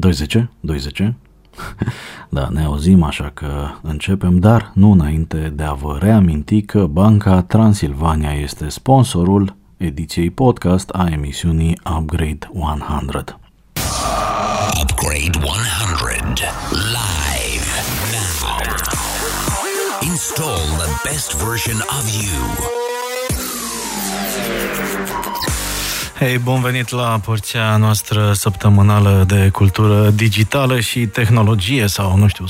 20? 20? Da, ne auzim, așa că începem, dar nu înainte de a vă reaminti că Banca Transilvania este sponsorul ediției podcast a emisiunii Upgrade 100. Upgrade 100 live now. Install the best version of you. Hei, bun venit la porția noastră săptămânală de cultură digitală și tehnologie sau, nu știu,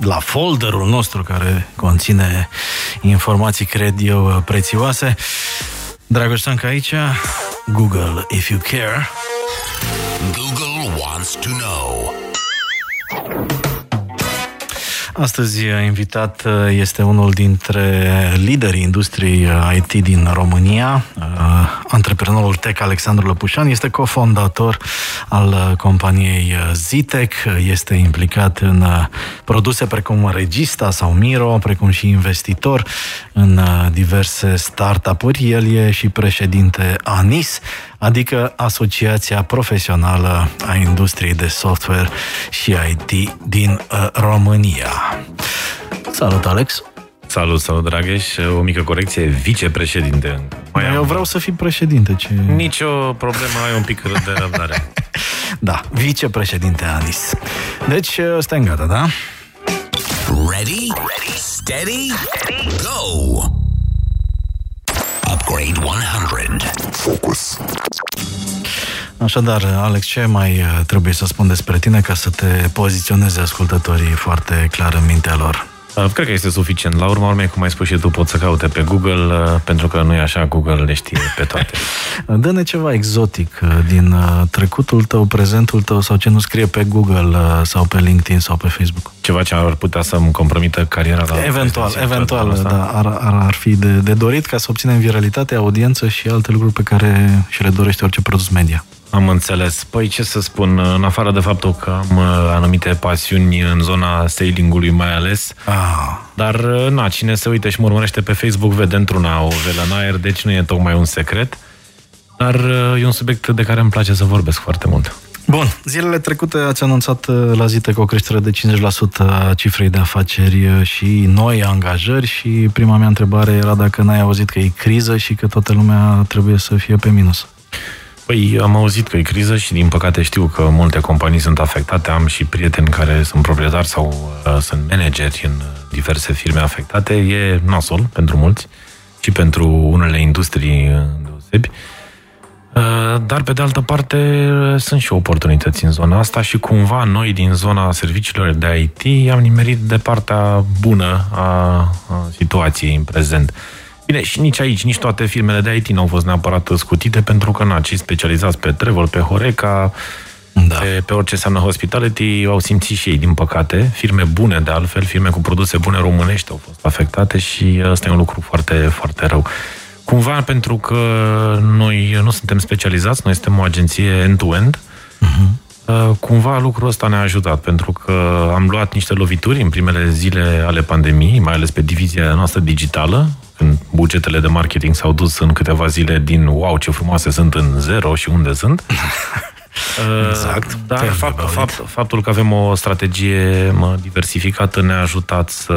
la folderul nostru care conține informații, cred eu, prețioase. Dragoș Stanca aici, Google If You Care. Google wants to know. Astăzi invitat este unul dintre liderii industriei IT din România, antreprenorul tech Alexandru Lăpușan, este cofondator al companiei Zitec, este implicat în produse precum Regista sau Miro, precum și investitor în diverse startup-uri. El e și președinte ANIS, adică Asociația Profesională a Industriei de Software și IT din uh, România. Salut, Alex! Salut, salut, Drageș. O mică corecție, vicepreședinte. Mai Eu am... vreau să fii președinte. Ce... Nicio problemă, ai un pic de răbdare. da, vicepreședinte Anis. Deci, stai în gata, da? Ready? Ready? Steady? Steady? Go! Upgrade 100. Focus. Așadar, Alex, ce mai uh, trebuie să spun despre tine ca să te poziționeze ascultătorii foarte clar în mintea lor? Uh, cred că este suficient. La urma urmei, cum ai spus și tu, poți să caute pe Google, uh, pentru că nu e așa, Google le știe pe toate. Dă-ne ceva exotic din trecutul tău, prezentul tău sau ce nu scrie pe Google sau pe LinkedIn sau pe Facebook. Ceva ce ar putea să-mi compromită cariera la Eventual, eventual, da, ar, ar, ar fi de, de dorit ca să obținem viralitate, audiență și alte lucruri pe care și le dorește orice produs media. Am înțeles. Păi ce să spun, în afară de faptul că am uh, anumite pasiuni în zona sailing-ului mai ales, ah. dar uh, na, cine se uite și mă urmărește pe Facebook vede într-una o velă în aer, deci nu e tocmai un secret, dar uh, e un subiect de care îmi place să vorbesc foarte mult. Bun, zilele trecute ați anunțat la Zitec o creștere de 50% a cifrei de afaceri și noi angajări și prima mea întrebare era dacă n-ai auzit că e criză și că toată lumea trebuie să fie pe minus. Păi am auzit că e criză și din păcate știu că multe companii sunt afectate. Am și prieteni care sunt proprietari sau uh, sunt manageri în diverse firme afectate. E nasol pentru mulți și pentru unele industrii deosebi. Uh, dar, pe de altă parte, sunt și oportunități în zona asta și cumva noi din zona serviciilor de IT am nimerit de partea bună a, a situației în prezent. Bine, și nici aici, nici toate firmele de IT n-au fost neapărat scutite, pentru că, na, cei specializați pe travel, pe Horeca, da. pe, pe orice înseamnă hospitality, au simțit și ei, din păcate. Firme bune, de altfel, firme cu produse bune românești au fost afectate și ăsta e un lucru foarte, foarte rău. Cumva, pentru că noi nu suntem specializați, noi suntem o agenție end-to-end, uh-huh. Cumva lucrul ăsta ne-a ajutat, pentru că am luat niște lovituri în primele zile ale pandemiei, mai ales pe divizia noastră digitală, când bugetele de marketing s-au dus în câteva zile din wow, ce frumoase sunt în zero și unde sunt. Exact. Dar fapt, fapt, faptul că avem o strategie mă, diversificată ne-a ajutat să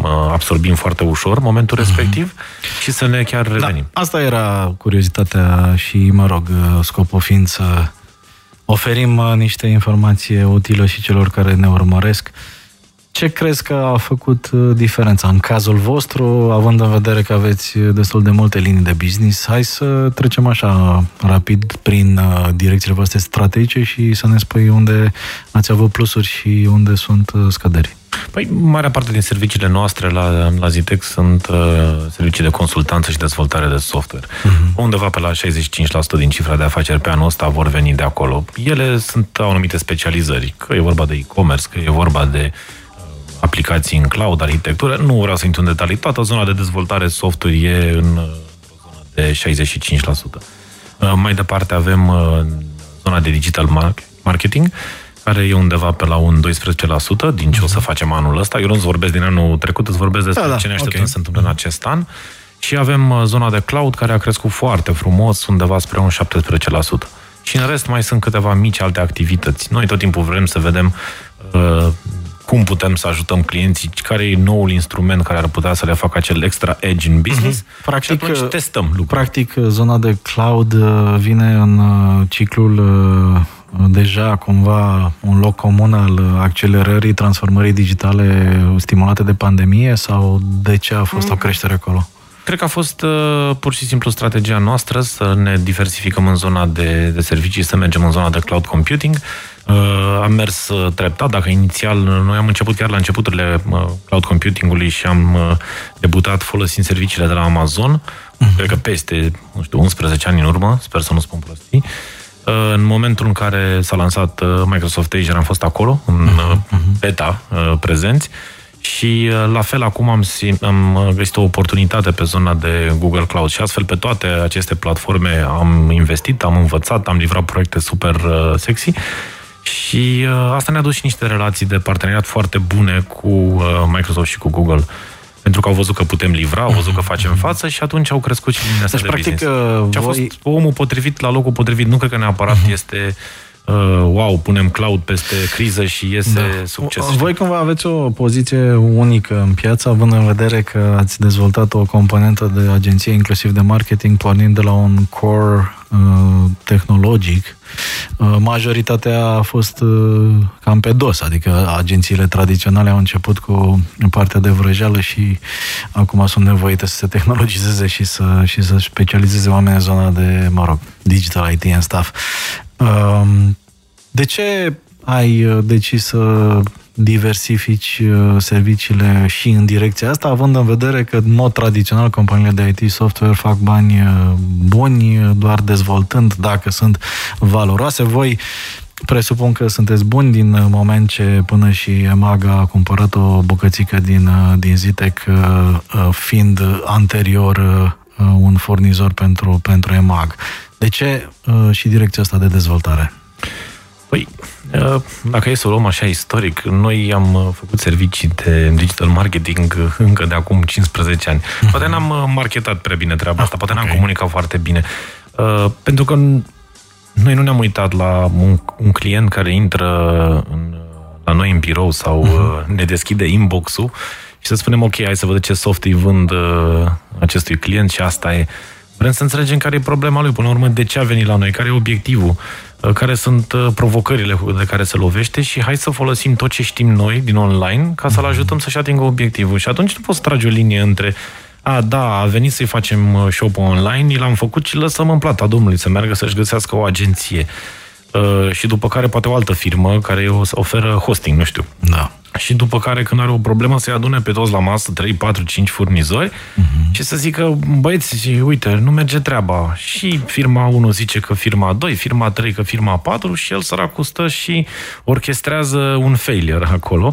mă, absorbim foarte ușor momentul mm-hmm. respectiv și să ne chiar da, revenim. Da, asta era curiozitatea și, mă rog, scopul fiind să oferim niște informații utile și celor care ne urmăresc ce crezi că a făcut uh, diferența în cazul vostru, având în vedere că aveți destul de multe linii de business? Hai să trecem așa rapid prin uh, direcțiile voastre strategice și să ne spui unde ați avut plusuri și unde sunt uh, scăderi. Păi, marea parte din serviciile noastre la, la Zitec sunt uh, servicii de consultanță și dezvoltare de software. Uh-huh. Undeva pe la 65% din cifra de afaceri pe anul ăsta vor veni de acolo. Ele sunt au anumite specializări, că e vorba de e-commerce, că e vorba de aplicații în cloud, arhitectură. Nu vreau să intru în detalii. Toată zona de dezvoltare software e în o zonă de 65%. Uh, mai departe avem uh, zona de digital marketing, care e undeva pe la un 12% din ce o să facem anul ăsta. Eu nu-ți vorbesc din anul trecut, îți vorbesc despre da, da, ce ne așteptăm okay. să întâmple în acest an. Și avem uh, zona de cloud care a crescut foarte frumos, undeva spre un 17%. Și în rest mai sunt câteva mici alte activități. Noi tot timpul vrem să vedem uh, cum putem să ajutăm clienții, care e noul instrument care ar putea să le facă acel extra edge în business. Mm-hmm. Practic, și atunci testăm lucruri. Practic, zona de cloud uh, vine în uh, ciclul uh, deja cumva un loc comun al accelerării transformării digitale stimulate de pandemie sau de ce a fost mm. o creștere acolo? Cred că a fost uh, pur și simplu strategia noastră să ne diversificăm în zona de, de servicii, să mergem în zona de cloud computing. Uh, am mers uh, treptat, dacă inițial, noi am început chiar la începuturile uh, cloud computingului și am uh, debutat folosind serviciile de la Amazon, uh-huh. cred că peste, nu știu, 11 ani în urmă, sper să nu spun prostii. Uh, în momentul în care s-a lansat uh, Microsoft Azure, am fost acolo, în uh-huh. beta, prezenți, și uh, la fel acum am, am uh, găsit o oportunitate pe zona de Google Cloud și astfel pe toate aceste platforme am investit, am învățat, am livrat proiecte super uh, sexy și asta ne-a dus și niște relații de parteneriat foarte bune cu Microsoft și cu Google pentru că au văzut că putem livra, au văzut că facem față și atunci au crescut și linia deci, de practic, business. Și a fost omul potrivit la locul potrivit. Nu cred că neapărat uh-huh. este uh, wow, punem cloud peste criză și iese da. succes. Voi cumva aveți o poziție unică în piață, având în vedere că ați dezvoltat o componentă de agenție, inclusiv de marketing, pornind de la un core uh, tehnologic. Uh, majoritatea a fost uh, cam pe dos, adică agențiile tradiționale au început cu partea de vrăjeală și acum sunt nevoite să se tehnologizeze și să, și să specializeze oamenii în zona de, mă rog, digital IT and stuff. Um, de ce ai uh, decis să diversifici uh, serviciile și în direcția asta, având în vedere că, în mod tradițional, companiile de IT software fac bani uh, buni, doar dezvoltând dacă sunt valoroase. Voi presupun că sunteți buni din moment ce până și EMAG a cumpărat o bucățică din, din Zitec, fiind anterior un furnizor pentru, pentru EMAG. De ce uh, și direcția asta de dezvoltare? Păi, uh, dacă e să o luăm așa istoric, noi am uh, făcut servicii de digital marketing încă de acum 15 ani. Mhm. Poate n-am marketat prea bine treaba asta, poate n-am comunicat foarte bine. Pentru că noi nu ne-am uitat la un, un client care intră în, la noi în birou sau uh-huh. ne deschide inbox-ul și să spunem, ok, hai să văd ce soft îi vând acestui client și asta e. Vrem să înțelegem care e problema lui, până la urmă, de ce a venit la noi, care e obiectivul, uh, care sunt uh, provocările de care se lovește și hai să folosim tot ce știm noi din online ca să-l mhm. ajutăm să-și atingă obiectivul. Și atunci nu poți trage o linie între a, da, a venit să-i facem uh, shop online, l-am făcut și lăsăm în plata domnului să meargă să-și găsească o agenție. Uh, și după care poate o altă firmă care oferă hosting, nu știu. Da și după care când are o problemă să-i adune pe toți la masă, 3, 4, 5 furnizori uh-huh. și să zică, băieți, și uite, nu merge treaba. Și firma 1 zice că firma 2, firma 3 că firma 4 și el săracul stă și orchestrează un failure acolo.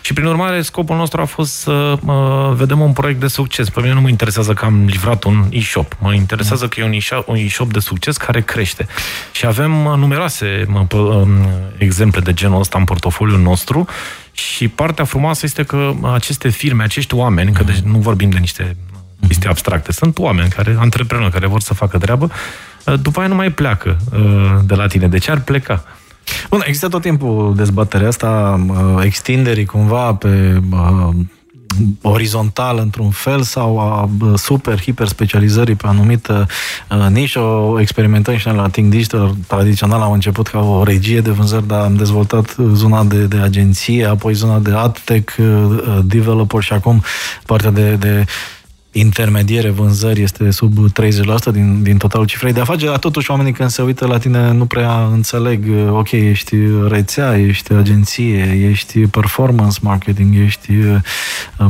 Și prin urmare, scopul nostru a fost să uh, vedem un proiect de succes. Pe mine nu mă interesează că am livrat un e-shop. Mă interesează că e un e-shop, un e-shop de succes care crește. Și avem numeroase uh, exemple de genul ăsta în portofoliul nostru și partea frumoasă este că aceste firme, acești oameni, că deci nu vorbim de niște chestii abstracte, sunt oameni care, antreprenori, care vor să facă treabă, după aia nu mai pleacă uh, de la tine. De ce ar pleca? Bun, există tot timpul dezbaterea asta, uh, extinderii cumva pe uh, orizontal într-un fel sau a super, hiper specializării pe anumită uh, nișă. O experimentăm și noi la Think Digital. Tradițional am început ca o regie de vânzări, dar am dezvoltat zona de, de agenție, apoi zona de adtech developer și acum partea de, de intermediere vânzări este sub 30% din, din totalul cifrei de afaceri, dar totuși oamenii când se uită la tine nu prea înțeleg, ok, ești rețea, ești agenție, ești performance marketing, ești uh,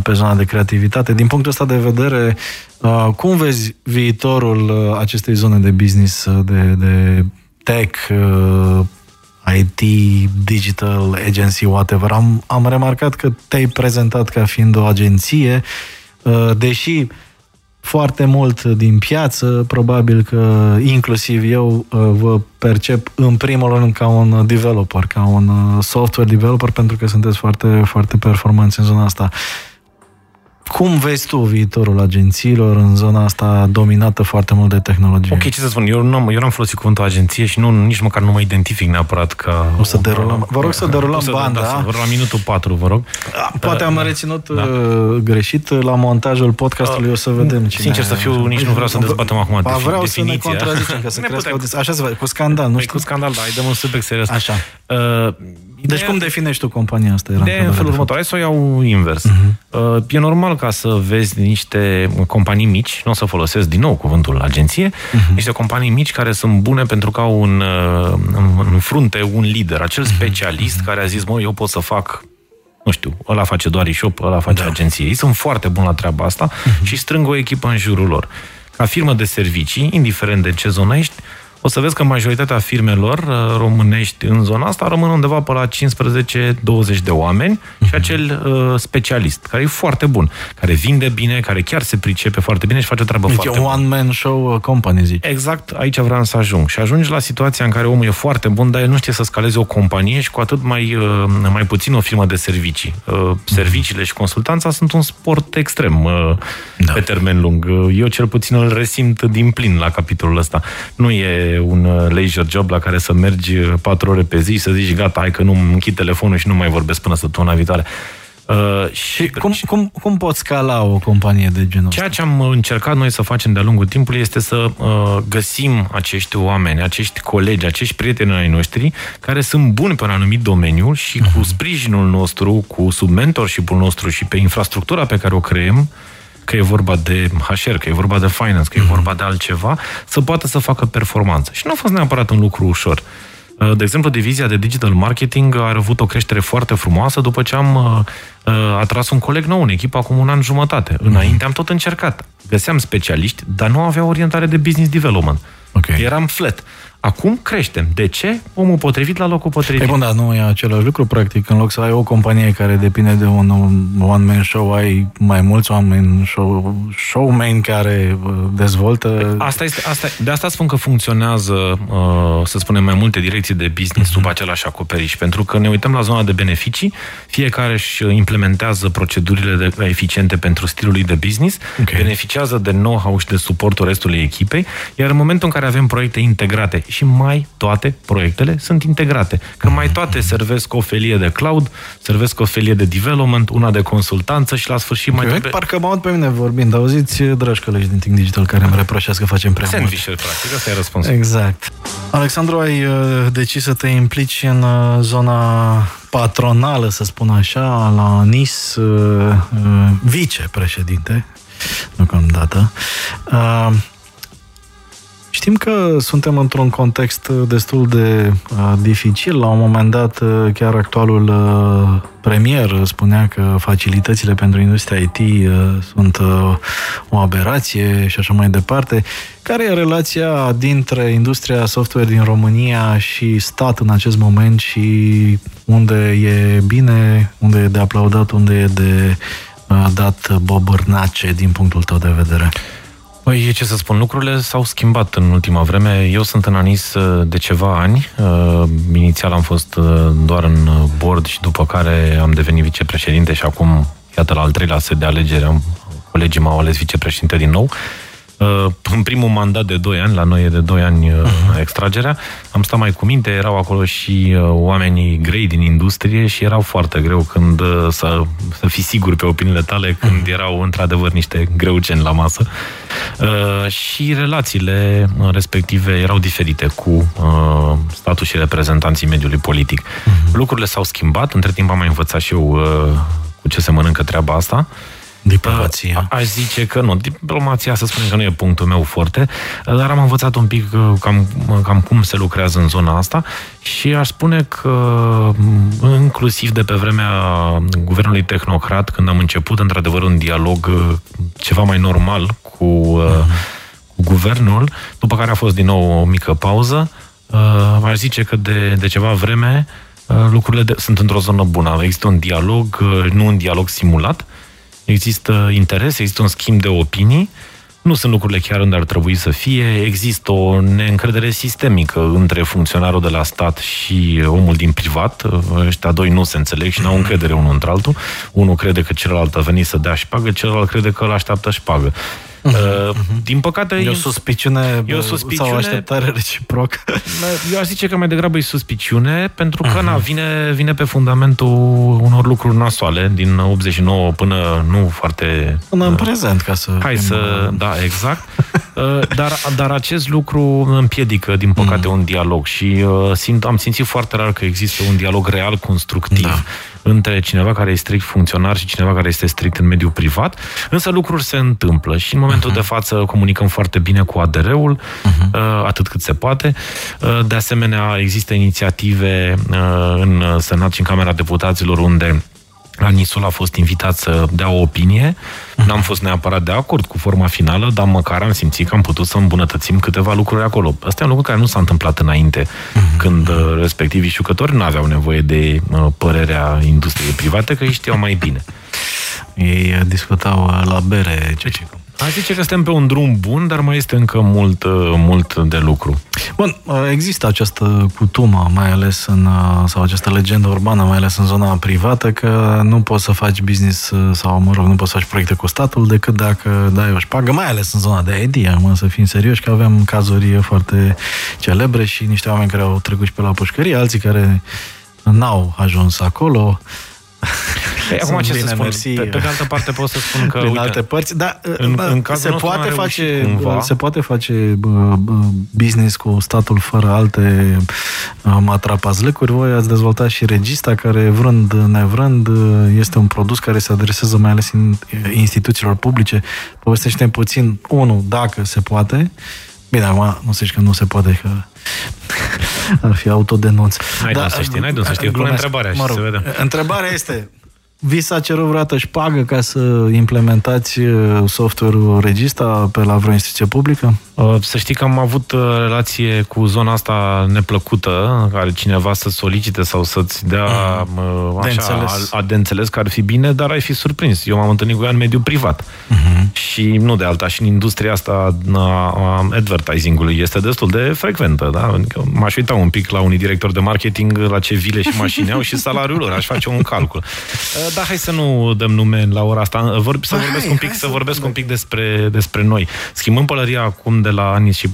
pe zona de creativitate. Din punctul ăsta de vedere, uh, cum vezi viitorul uh, acestei zone de business, de, de tech, IT, digital, agency, whatever. Am, am remarcat că te-ai prezentat ca fiind o agenție Uh, deși foarte mult din piață, probabil că inclusiv eu uh, vă percep în primul rând ca un developer, ca un uh, software developer, pentru că sunteți foarte, foarte performanți în zona asta. Cum vezi tu viitorul agențiilor în zona asta dominată foarte mult de tehnologie? Ok, ce să spun, eu nu eu n-am folosit cuvântul agenție și nu, nici măcar nu mă identific neapărat ca... O să derulăm, vă rog să derulăm o să, banda. Da, să, la minutul 4, vă rog. Poate am reținut da. greșit la montajul podcastului, o să vedem cine... Sincer să fiu, nici nu vreau să dezbatem acum ba, vreau definiția. să ne contrazicem, că să crească Așa să cu scandal, nu păi știu. Cu scandal, da, ai dăm un subiect serios. Așa. Uh, deci cum definești tu compania asta? De în felul următor, hai să o iau invers. Uh-huh. E normal ca să vezi niște companii mici, nu o să folosesc din nou cuvântul agenție, uh-huh. niște companii mici care sunt bune pentru că au în, în frunte un lider, acel specialist uh-huh. care a zis, mă, eu pot să fac nu știu, ăla face doar e-shop, ăla face da. agenție. Ei sunt foarte buni la treaba asta uh-huh. și strâng o echipă în jurul lor. Ca firmă de servicii, indiferent de ce zonă ești, o să vezi că majoritatea firmelor uh, românești în zona asta rămân undeva pe la 15-20 de oameni uh-huh. și acel uh, specialist, care e foarte bun, care vinde bine, care chiar se pricepe foarte bine și face o treabă deci foarte bună. Deci one-man show company, zici. Exact, aici vreau să ajung. Și ajungi la situația în care omul e foarte bun, dar el nu știe să scaleze o companie și cu atât mai, uh, mai puțin o firmă de servicii. Uh, serviciile și consultanța sunt un sport extrem uh, da. pe termen lung. Eu cel puțin îl resimt din plin la capitolul ăsta. Nu e un uh, leisure job la care să mergi uh, patru ore pe zi și să zici gata, hai că nu închid telefonul și nu mai vorbesc până săptămâna viitoare. Uh, și cum, și cum, cum poți scala o companie de genul Ceea ce am încercat noi să facem de-a lungul timpului este să uh, găsim acești oameni, acești colegi, acești prieteni ai noștri care sunt buni pe un anumit domeniu și uh-huh. cu mhm. sprijinul nostru, cu sub mentorship-ul nostru și pe infrastructura pe care o creăm, că e vorba de HR, că e vorba de finance, că e vorba de altceva, să poată să facă performanță. Și nu a fost neapărat un lucru ușor. Uh, de exemplu, divizia de digital marketing a avut o creștere foarte frumoasă după ce am uh, uh, atras un coleg nou în echipă acum un an jumătate. Înainte am tot încercat. Găseam specialiști, dar nu aveau orientare de business development. Okay. Eram flat. Acum creștem. De ce? Omul potrivit la locul potrivit. E bun, dar nu e același lucru, practic. În loc să ai o companie care depinde de un one-man show, ai mai mulți oameni show, showmen care uh, dezvoltă... Asta este, asta, de asta spun că funcționează, uh, să spunem, mai multe direcții de business uh-huh. sub același acoperiș. Pentru că ne uităm la zona de beneficii, fiecare își implementează procedurile de, eficiente pentru stilul lui de business, okay. beneficiază de know-how și de suportul restului echipei, iar în momentul în care avem proiecte integrate și mai toate proiectele sunt integrate. Că mai toate servesc o felie de cloud, servesc o felie de development, una de consultanță și la sfârșit mai... Toate... Parcă mă aud pe mine vorbind, auziți, dragi colegi din Think Digital care îmi reproșează că facem prea mult. practic, asta e răspunsul. Exact. Alexandru, ai uh, decis să te implici în uh, zona patronală, să spun așa, la NIS, uh, vicepreședinte, deocamdată. Știm că suntem într-un context uh, destul de uh, dificil. La un moment dat, uh, chiar actualul uh, premier spunea că facilitățile pentru industria IT uh, sunt uh, o aberație și așa mai departe. Care e relația dintre industria software din România și stat în acest moment și unde e bine, unde e de aplaudat, unde e de uh, dat bobărnace din punctul tău de vedere? Păi, ce să spun, lucrurile s-au schimbat în ultima vreme. Eu sunt în ANIS uh, de ceva ani. Uh, inițial am fost uh, doar în board și după care am devenit vicepreședinte și acum, iată, la al treilea set de alegeri, am, colegii m-au ales vicepreședinte din nou. Uh, în primul mandat de 2 ani, la noi e de 2 ani uh-huh. extragerea, am stat mai cu minte, erau acolo și uh, oamenii grei din industrie și erau foarte greu când să, să fii sigur pe opiniile tale când uh-huh. erau într-adevăr niște greugeni la masă. Și relațiile respective erau diferite cu statul și reprezentanții mediului politic. Uh-huh. Lucrurile s-au schimbat, între timp am mai învățat și eu cu ce se mănâncă treaba asta. Diplomația. Aș zice că nu. Diplomația, să spunem că nu e punctul meu foarte, dar am învățat un pic uh, cam, cam cum se lucrează în zona asta și aș spune că mm, inclusiv de pe vremea guvernului tehnocrat, când am început într-adevăr un dialog uh, ceva mai normal cu, uh-huh. cu guvernul, după care a fost din nou o mică pauză, uh, aș zice că de, de ceva vreme lucrurile de, sunt într-o zonă bună. Există un dialog, nu un dialog simulat, există interes, există un schimb de opinii nu sunt lucrurile chiar unde ar trebui să fie, există o neîncredere sistemică între funcționarul de la stat și omul din privat. Ăștia doi nu se înțeleg și n-au încredere unul între altul. Unul crede că celălalt a venit să dea șpagă, celălalt crede că îl așteaptă șpagă. Uh, din păcate... E o suspiciune, e o suspiciune sau o așteptare reciproc. Eu aș zice că mai degrabă e suspiciune, pentru că uh-huh. na, vine, vine pe fundamentul unor lucruri nasoale din 89 până nu foarte... Până în prezent, ca să... Hai să... Da, exact. dar, dar acest lucru împiedică, din păcate, uh-huh. un dialog și uh, simt, am simțit foarte rar că există un dialog real, constructiv. Da între cineva care e strict funcționar și cineva care este strict în mediul privat, însă lucruri se întâmplă și în momentul uh-huh. de față comunicăm foarte bine cu ADR-ul, uh-huh. atât cât se poate. Uh, de asemenea, există inițiative uh, în Senat și în Camera Deputaților unde Anisul a fost invitat să dea o opinie. N-am fost neapărat de acord cu forma finală, dar măcar am simțit că am putut să îmbunătățim câteva lucruri acolo. Asta e un lucru care nu s-a întâmplat înainte, uh-huh. când uh, respectivii jucători nu aveau nevoie de uh, părerea industriei private, că ei știau mai bine. Ei uh, discutau la bere ce ce Aș zice că suntem pe un drum bun, dar mai este încă mult, uh, mult de lucru. Bun, uh, există această cutumă, mai ales în, uh, sau această legendă urbană, mai ales în zona privată, că nu poți să faci business sau, mă rog, nu poți să faci proiecte cu statul decât dacă dai o șpagă, mai ales în zona de IT, mă, să fim serioși, că avem cazuri foarte celebre și niște oameni care au trecut și pe la pușcărie, alții care n-au ajuns acolo. Păi, acum ce să spun? Mersi. Pe, pe de altă parte pot să spun că... Din uite, alte părți, dar în, în cazul se poate, face, cumva... se poate face business cu statul fără alte matrapazlecuri. Voi ați dezvoltat și regista care, vrând nevrând, este un produs care se adresează mai ales in, instituțiilor publice. Povestește puțin, unul, dacă se poate, Bine, acum nu să zici că nu se poate, că ar fi autodenunț. N-ai da, să știi, n-ai să știi. Pune întrebarea mă rog, și să vedem. Întrebarea este, vi s-a cerut vreodată șpagă ca să implementați uh, software-ul Regista pe la vreo instituție publică? Uh, să știi că am avut uh, relație cu zona asta neplăcută, care cineva să solicite sau să-ți dea mm. așa, de înțeles. A, de înțeles că ar fi bine, dar ai fi surprins. Eu m-am întâlnit cu ea în mediul privat. Mm-hmm. Și nu de alta, și în industria asta a advertising-ului este destul de frecventă. Da? Adică m-aș uita un pic la unii directori de marketing la ce vile și mașini au și salariul lor. Aș face un calcul. Da, hai să nu dăm nume la ora asta. Vor, să vorbesc hai, un pic, să vorbesc un pic despre, despre noi. Schimbând pălăria acum de la Anis și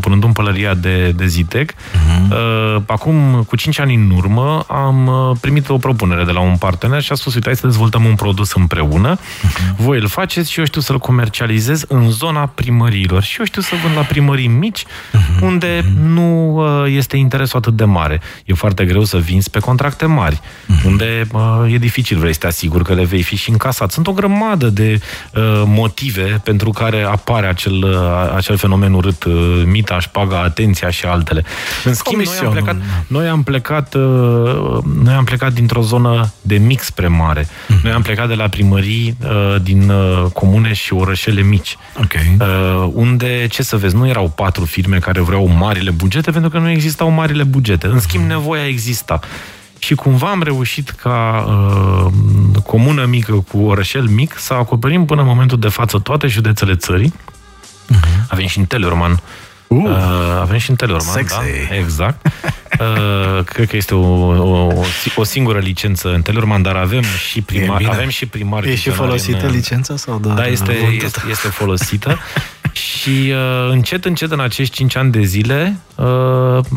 punând în pălăria de, de Zitec, uh-huh. acum, cu 5 ani în urmă, am uh, primit o propunere de la un partener și a spus, uite, hai să dezvoltăm un produs împreună. Uh-huh. Voi îl faceți și eu știu să-l comercializez în zona primăriilor. Și eu știu să vând la primării mici, uh-huh. unde uh-huh. nu uh, este interesul atât de mare. E foarte greu să vinzi pe contracte mari, uh-huh. unde uh, e dificil, vrei să te asiguri că le vei fi și încasat. Sunt o grămadă de uh, motive pentru care apare acel, uh, acel fenomen urât, uh, mita, șpaga, atenția și altele. În schimb, noi am plecat, noi am plecat, uh, noi am plecat dintr-o zonă de mic spre mare. Mm-hmm. Noi am plecat de la primării uh, din uh, comune și orășele mici. Okay. Uh, unde, ce să vezi, nu erau patru firme care vreau marile bugete, pentru că nu existau marile bugete. În schimb, nevoia exista și cumva am reușit ca uh, comună mică cu orășel mic să acoperim până în momentul de față toate județele țării. Uh-huh. Avem și în Telorman. Uh, uh, avem și în Telorman, Sexy. da? Exact. Uh, cred că este o, o, o singură licență în Telorman, dar avem și primar, avem și primar. E și folosită în, licența sau doar? Da, este, este, este folosită. Și uh, încet, încet, în acești 5 ani de zile, uh,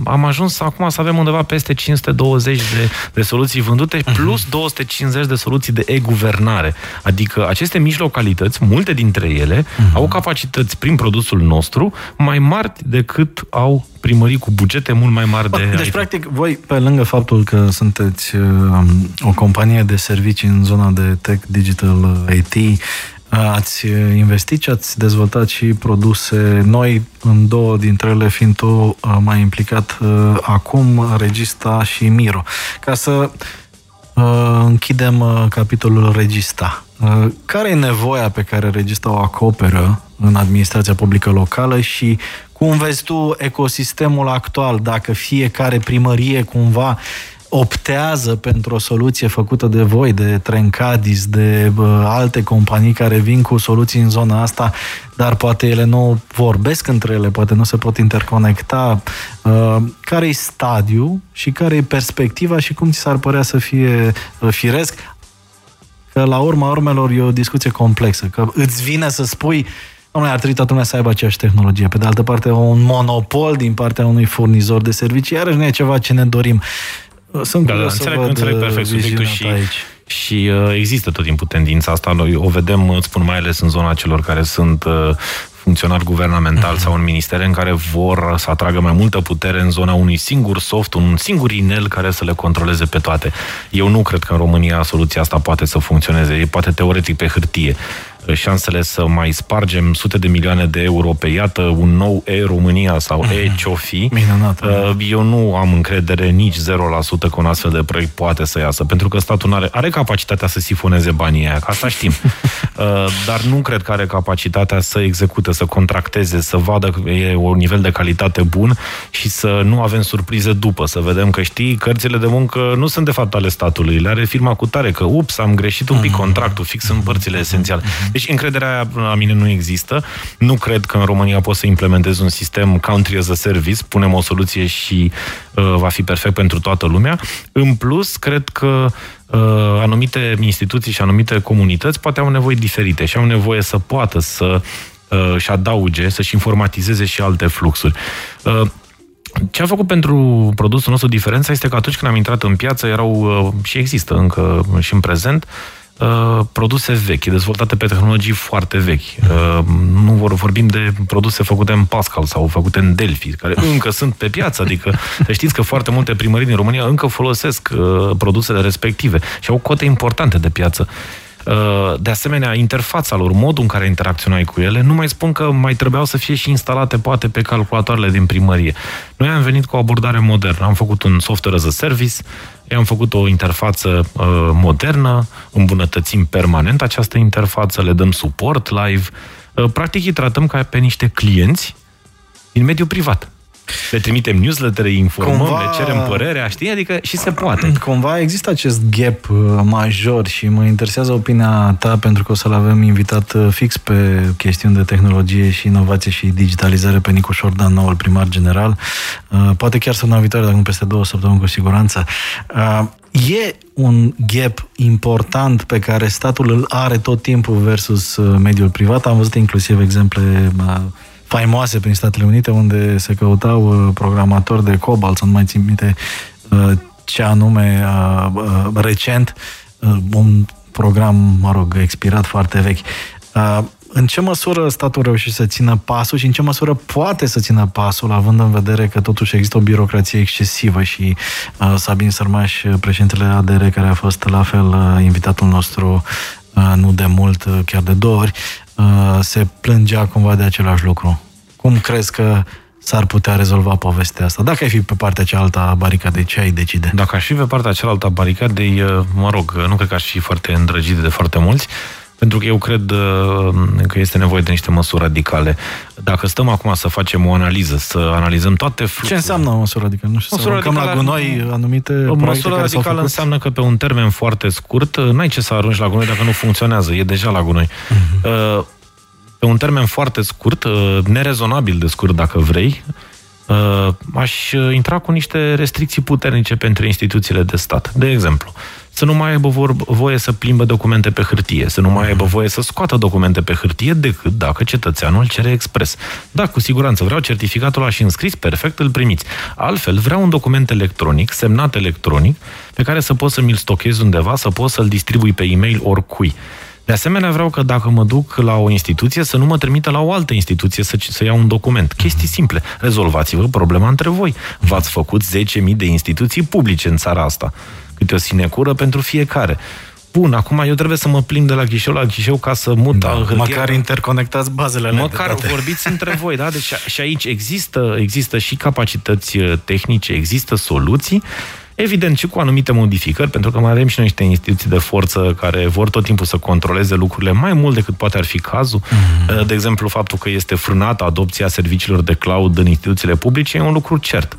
am ajuns acum să avem undeva peste 520 de, de soluții vândute, mhm. plus 250 de soluții de e-guvernare. Adică aceste mici localități, multe dintre ele, uh-huh. au capacități prin produsul nostru mai mari decât au primării cu bugete mult mai mari de... Deci, IT. practic, voi, pe lângă faptul că sunteți uh, o companie de servicii în zona de tech, digital, IT, Ați investit și ați dezvoltat și produse noi, în două dintre ele fiind tu uh, mai implicat uh, acum, Regista și Miro. Ca să uh, închidem capitolul Regista. Care e nevoia pe care Regista o acoperă în administrația publică locală și cum vezi tu ecosistemul actual, dacă fiecare primărie cumva optează pentru o soluție făcută de voi, de Trencadis, de uh, alte companii care vin cu soluții în zona asta, dar poate ele nu vorbesc între ele, poate nu se pot interconecta. Uh, care e stadiu și care e perspectiva și cum ți s-ar părea să fie uh, firesc? Că la urma urmelor e o discuție complexă, că îți vine să spui Domnule, ar trebui toată lumea să aibă aceeași tehnologie. Pe de altă parte, un monopol din partea unui furnizor de servicii, iarăși nu e ceva ce ne dorim. Sunt da, da, înțeleg, văd înțeleg perfect subiectul și, aici. și uh, există tot timpul tendința asta. Noi o vedem, îți spun, mai ales în zona celor care sunt uh, funcționar guvernamental uh-huh. sau în ministere în care vor să atragă mai multă putere în zona unui singur soft, un singur inel care să le controleze pe toate. Eu nu cred că în România soluția asta poate să funcționeze. E poate teoretic pe hârtie șansele să mai spargem sute de milioane de euro pe, iată, un nou e-România sau mm. e-ce-o fi, Minunat, uh, eu nu am încredere nici 0% că un astfel de proiect poate să iasă, pentru că statul are, are capacitatea să sifoneze banii aia, asta știm. Uh, dar nu cred că are capacitatea să execute, să contracteze, să vadă că e un nivel de calitate bun și să nu avem surprize după, să vedem că știi, cărțile de muncă nu sunt de fapt ale statului, le are firma cu tare, că ups, am greșit un pic mhm. contractul fix în părțile esențiale. Mhm. Deci încrederea la mine nu există. Nu cred că în România poți să implementezi un sistem country as a service, punem o soluție și uh, va fi perfect pentru toată lumea. În plus, cred că uh, anumite instituții și anumite comunități poate au nevoi diferite și au nevoie să poată să uh, și adauge, să-și informatizeze și alte fluxuri. Uh, ce a făcut pentru produsul nostru diferența este că atunci când am intrat în piață erau uh, și există încă și în prezent Uh, produse vechi, dezvoltate pe tehnologii foarte vechi. Uh, nu vor vorbim de produse făcute în Pascal sau făcute în Delphi, care încă sunt pe piață, adică să știți că foarte multe primării din România încă folosesc uh, produsele respective și au cote importante de piață. Uh, de asemenea, interfața lor, modul în care interacționai cu ele, nu mai spun că mai trebuiau să fie și instalate poate pe calculatoarele din primărie. Noi am venit cu o abordare modernă. Am făcut un software as a service, am făcut o interfață uh, modernă, îmbunătățim permanent această interfață, le dăm suport live. Uh, practic îi tratăm ca pe niște clienți din mediul privat. Le trimitem newsletter, îi informăm, cumva, le cerem părerea, știi? Adică și se poate. Cumva există acest gap uh, major și mă interesează opinia ta pentru că o să-l avem invitat uh, fix pe chestiuni de tehnologie și inovație și digitalizare pe Nicu Șordan, noul primar general. Uh, poate chiar să viitoare, dacă nu peste două săptămâni cu siguranță. E un gap important pe care statul îl are tot timpul versus mediul privat. Am văzut inclusiv exemple faimoase prin Statele Unite, unde se căutau uh, programatori de COBOL, să nu mai țin minte uh, ce anume uh, recent, un program, mă rog, expirat foarte vechi. În ce măsură statul reușește să țină pasul și în ce măsură poate să țină pasul, având în vedere că totuși există o birocrație excesivă și uh, Sabin Sărmaș, președintele ADR, care a fost la fel uh, invitatul nostru uh, nu de mult, chiar de două ori, Uh, se plângea cumva de același lucru. Cum crezi că s-ar putea rezolva povestea asta? Dacă ai fi pe partea cealaltă a baricadei, ce ai decide? Dacă aș fi pe partea cealaltă a baricadei, uh, mă rog, nu cred că aș fi foarte îndrăgit de foarte mulți, pentru că eu cred uh, că este nevoie de niște măsuri radicale. Dacă stăm acum să facem o analiză, să analizăm toate fluxurile... Ce înseamnă o măsură radicală? Nu știu, măsură să radicală, la gunoi anumite O măsură radicală înseamnă că pe un termen foarte scurt n-ai ce să arunci la gunoi dacă nu funcționează, e deja la gunoi. Uh-huh. Pe un termen foarte scurt, uh, nerezonabil de scurt dacă vrei, uh, aș intra cu niște restricții puternice pentru instituțiile de stat. De exemplu, să nu mai aibă voie să plimbă documente pe hârtie, să nu mai aibă voie să scoată documente pe hârtie decât dacă cetățeanul cere expres. Da, cu siguranță, vreau certificatul ăla și înscris, perfect, îl primiți. Altfel, vreau un document electronic, semnat electronic, pe care să pot să mi-l stochez undeva, să pot să-l distribui pe e-mail oricui. De asemenea, vreau că dacă mă duc la o instituție, să nu mă trimită la o altă instituție să, să iau un document. Chestii simple. Rezolvați-vă problema între voi. V-ați făcut 10.000 de instituții publice în țara asta câte o sinecură pentru fiecare. Bun, acum eu trebuie să mă plimb de la ghișeu la ghișeu ca să mut da, hârtia. Măcar interconectați bazele Măcar vorbiți între voi, da? Deci și aici există, există și capacități uh, tehnice, există soluții, Evident, și cu anumite modificări, pentru că mai avem și noi niște instituții de forță care vor tot timpul să controleze lucrurile mai mult decât poate ar fi cazul. Mm-hmm. De exemplu, faptul că este frânată adopția serviciilor de cloud în instituțiile publice e un lucru cert.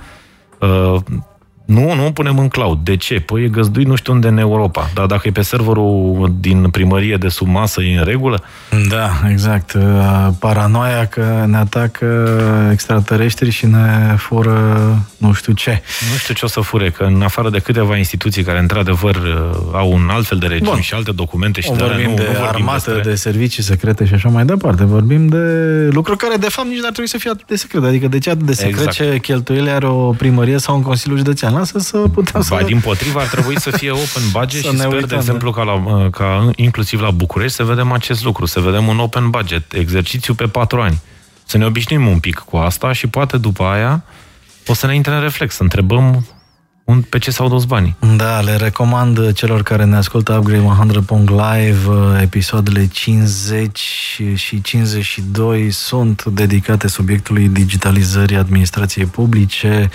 Uh, Nu, nu punem în cloud. De ce? Păi e găzduit nu știu unde în Europa. Dar dacă e pe serverul din primărie de sub masă, e în regulă? Da, exact. Uh, paranoia că ne atacă extraterestri și ne fură nu știu ce. Nu știu ce o să fure, că în afară de câteva instituții care într-adevăr uh, au un alt fel de regim Bun. și alte documente și vorbim de, nu, de nu vorbim armată, despre... de servicii secrete și așa mai departe. Vorbim de lucruri care de fapt nici n-ar trebui să fie atât de secrete. Adică de ce atât de secret exact. ce cheltuieli are o primărie sau un Consiliu Județean? Lasă să putem să... Ba, din potriva, ar trebui să fie open budget și sper, uităm, de exemplu, ca, la, ca inclusiv la București, să vedem acest lucru, să vedem un open budget, exercițiu pe patru ani. Să ne obișnuim un pic cu asta și poate după aia o să ne intre în reflex, să întrebăm pe ce s-au dus banii. Da, le recomand celor care ne ascultă Upgrade 100 Live, episoadele 50 și 52 sunt dedicate subiectului digitalizării administrației publice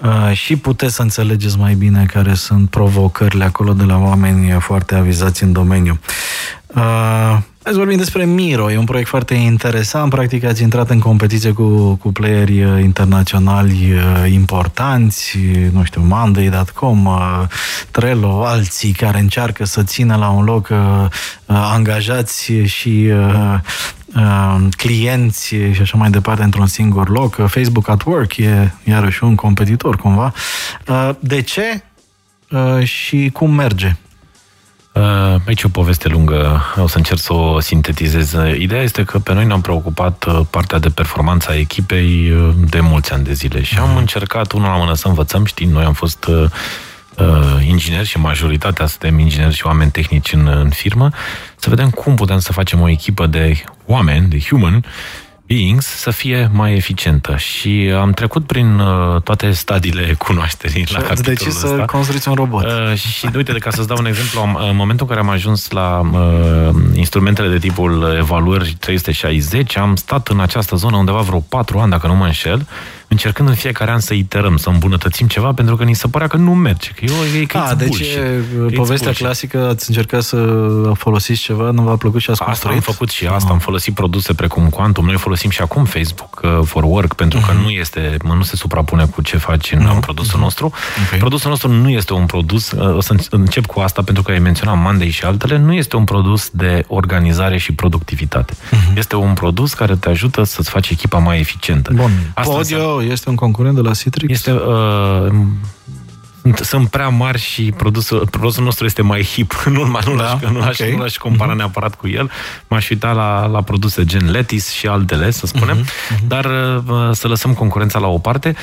uh, și puteți să înțelegeți mai bine care sunt provocările acolo de la oameni foarte avizați în domeniu. Uh, Hai să vorbim despre Miro. E un proiect foarte interesant. Practic ați intrat în competiție cu, cu playeri uh, internaționali uh, importanți, nu știu, Monday.com, uh, Trello, alții care încearcă să țină la un loc angajați și clienți și așa mai departe într-un singur loc. Facebook at Work e iarăși un competitor cumva. De ce și cum merge? Uh, aici e o poveste lungă, o să încerc să o sintetizez. Ideea este că pe noi ne-am preocupat uh, partea de performanță a echipei uh, de mulți ani de zile și am mhm. încercat unul la mână să învățăm, știi, noi am fost uh, ingineri și majoritatea suntem ingineri și oameni tehnici în, în firmă, să vedem cum putem să facem o echipă de oameni, de human, beings să fie mai eficientă. Și am trecut prin uh, toate stadiile cunoașterii la capitolul decis ăsta. să construiți un robot. Uh, și uite, de ca să-ți dau un exemplu, am, în momentul în care am ajuns la uh, instrumentele de tipul evaluări 360, am stat în această zonă undeva vreo 4 ani, dacă nu mă înșel, încercând în fiecare an să iterăm, să îmbunătățim ceva, pentru că ni se părea că nu merge, că e, că A, deci bullshit, povestea bullshit. clasică, ați încercat să folosiți ceva, nu v-a plăcut și ați Asta am făcut și asta, am folosit produse precum Quantum, noi folosim și acum Facebook uh, for Work, pentru că uh-huh. nu este, nu se suprapune cu ce faci în no. produsul uh-huh. nostru. Okay. Produsul nostru nu este un produs, uh, o să încep cu asta pentru că ai menționat Monday și altele, nu este un produs de organizare și productivitate. Uh-huh. Este un produs care te ajută să-ți faci echipa mai eficientă. Bun. Asta Podio este un concurent de la Citrix? Este, uh, sunt prea mari și produsul, produsul nostru este mai hip. Nu, nu, da? l-aș, nu, l-aș, okay. nu l-aș compara uh-huh. neapărat cu el. M-aș uita la, la produse gen Letis și altele, să spunem. Uh-huh. Dar uh, să lăsăm concurența la o parte.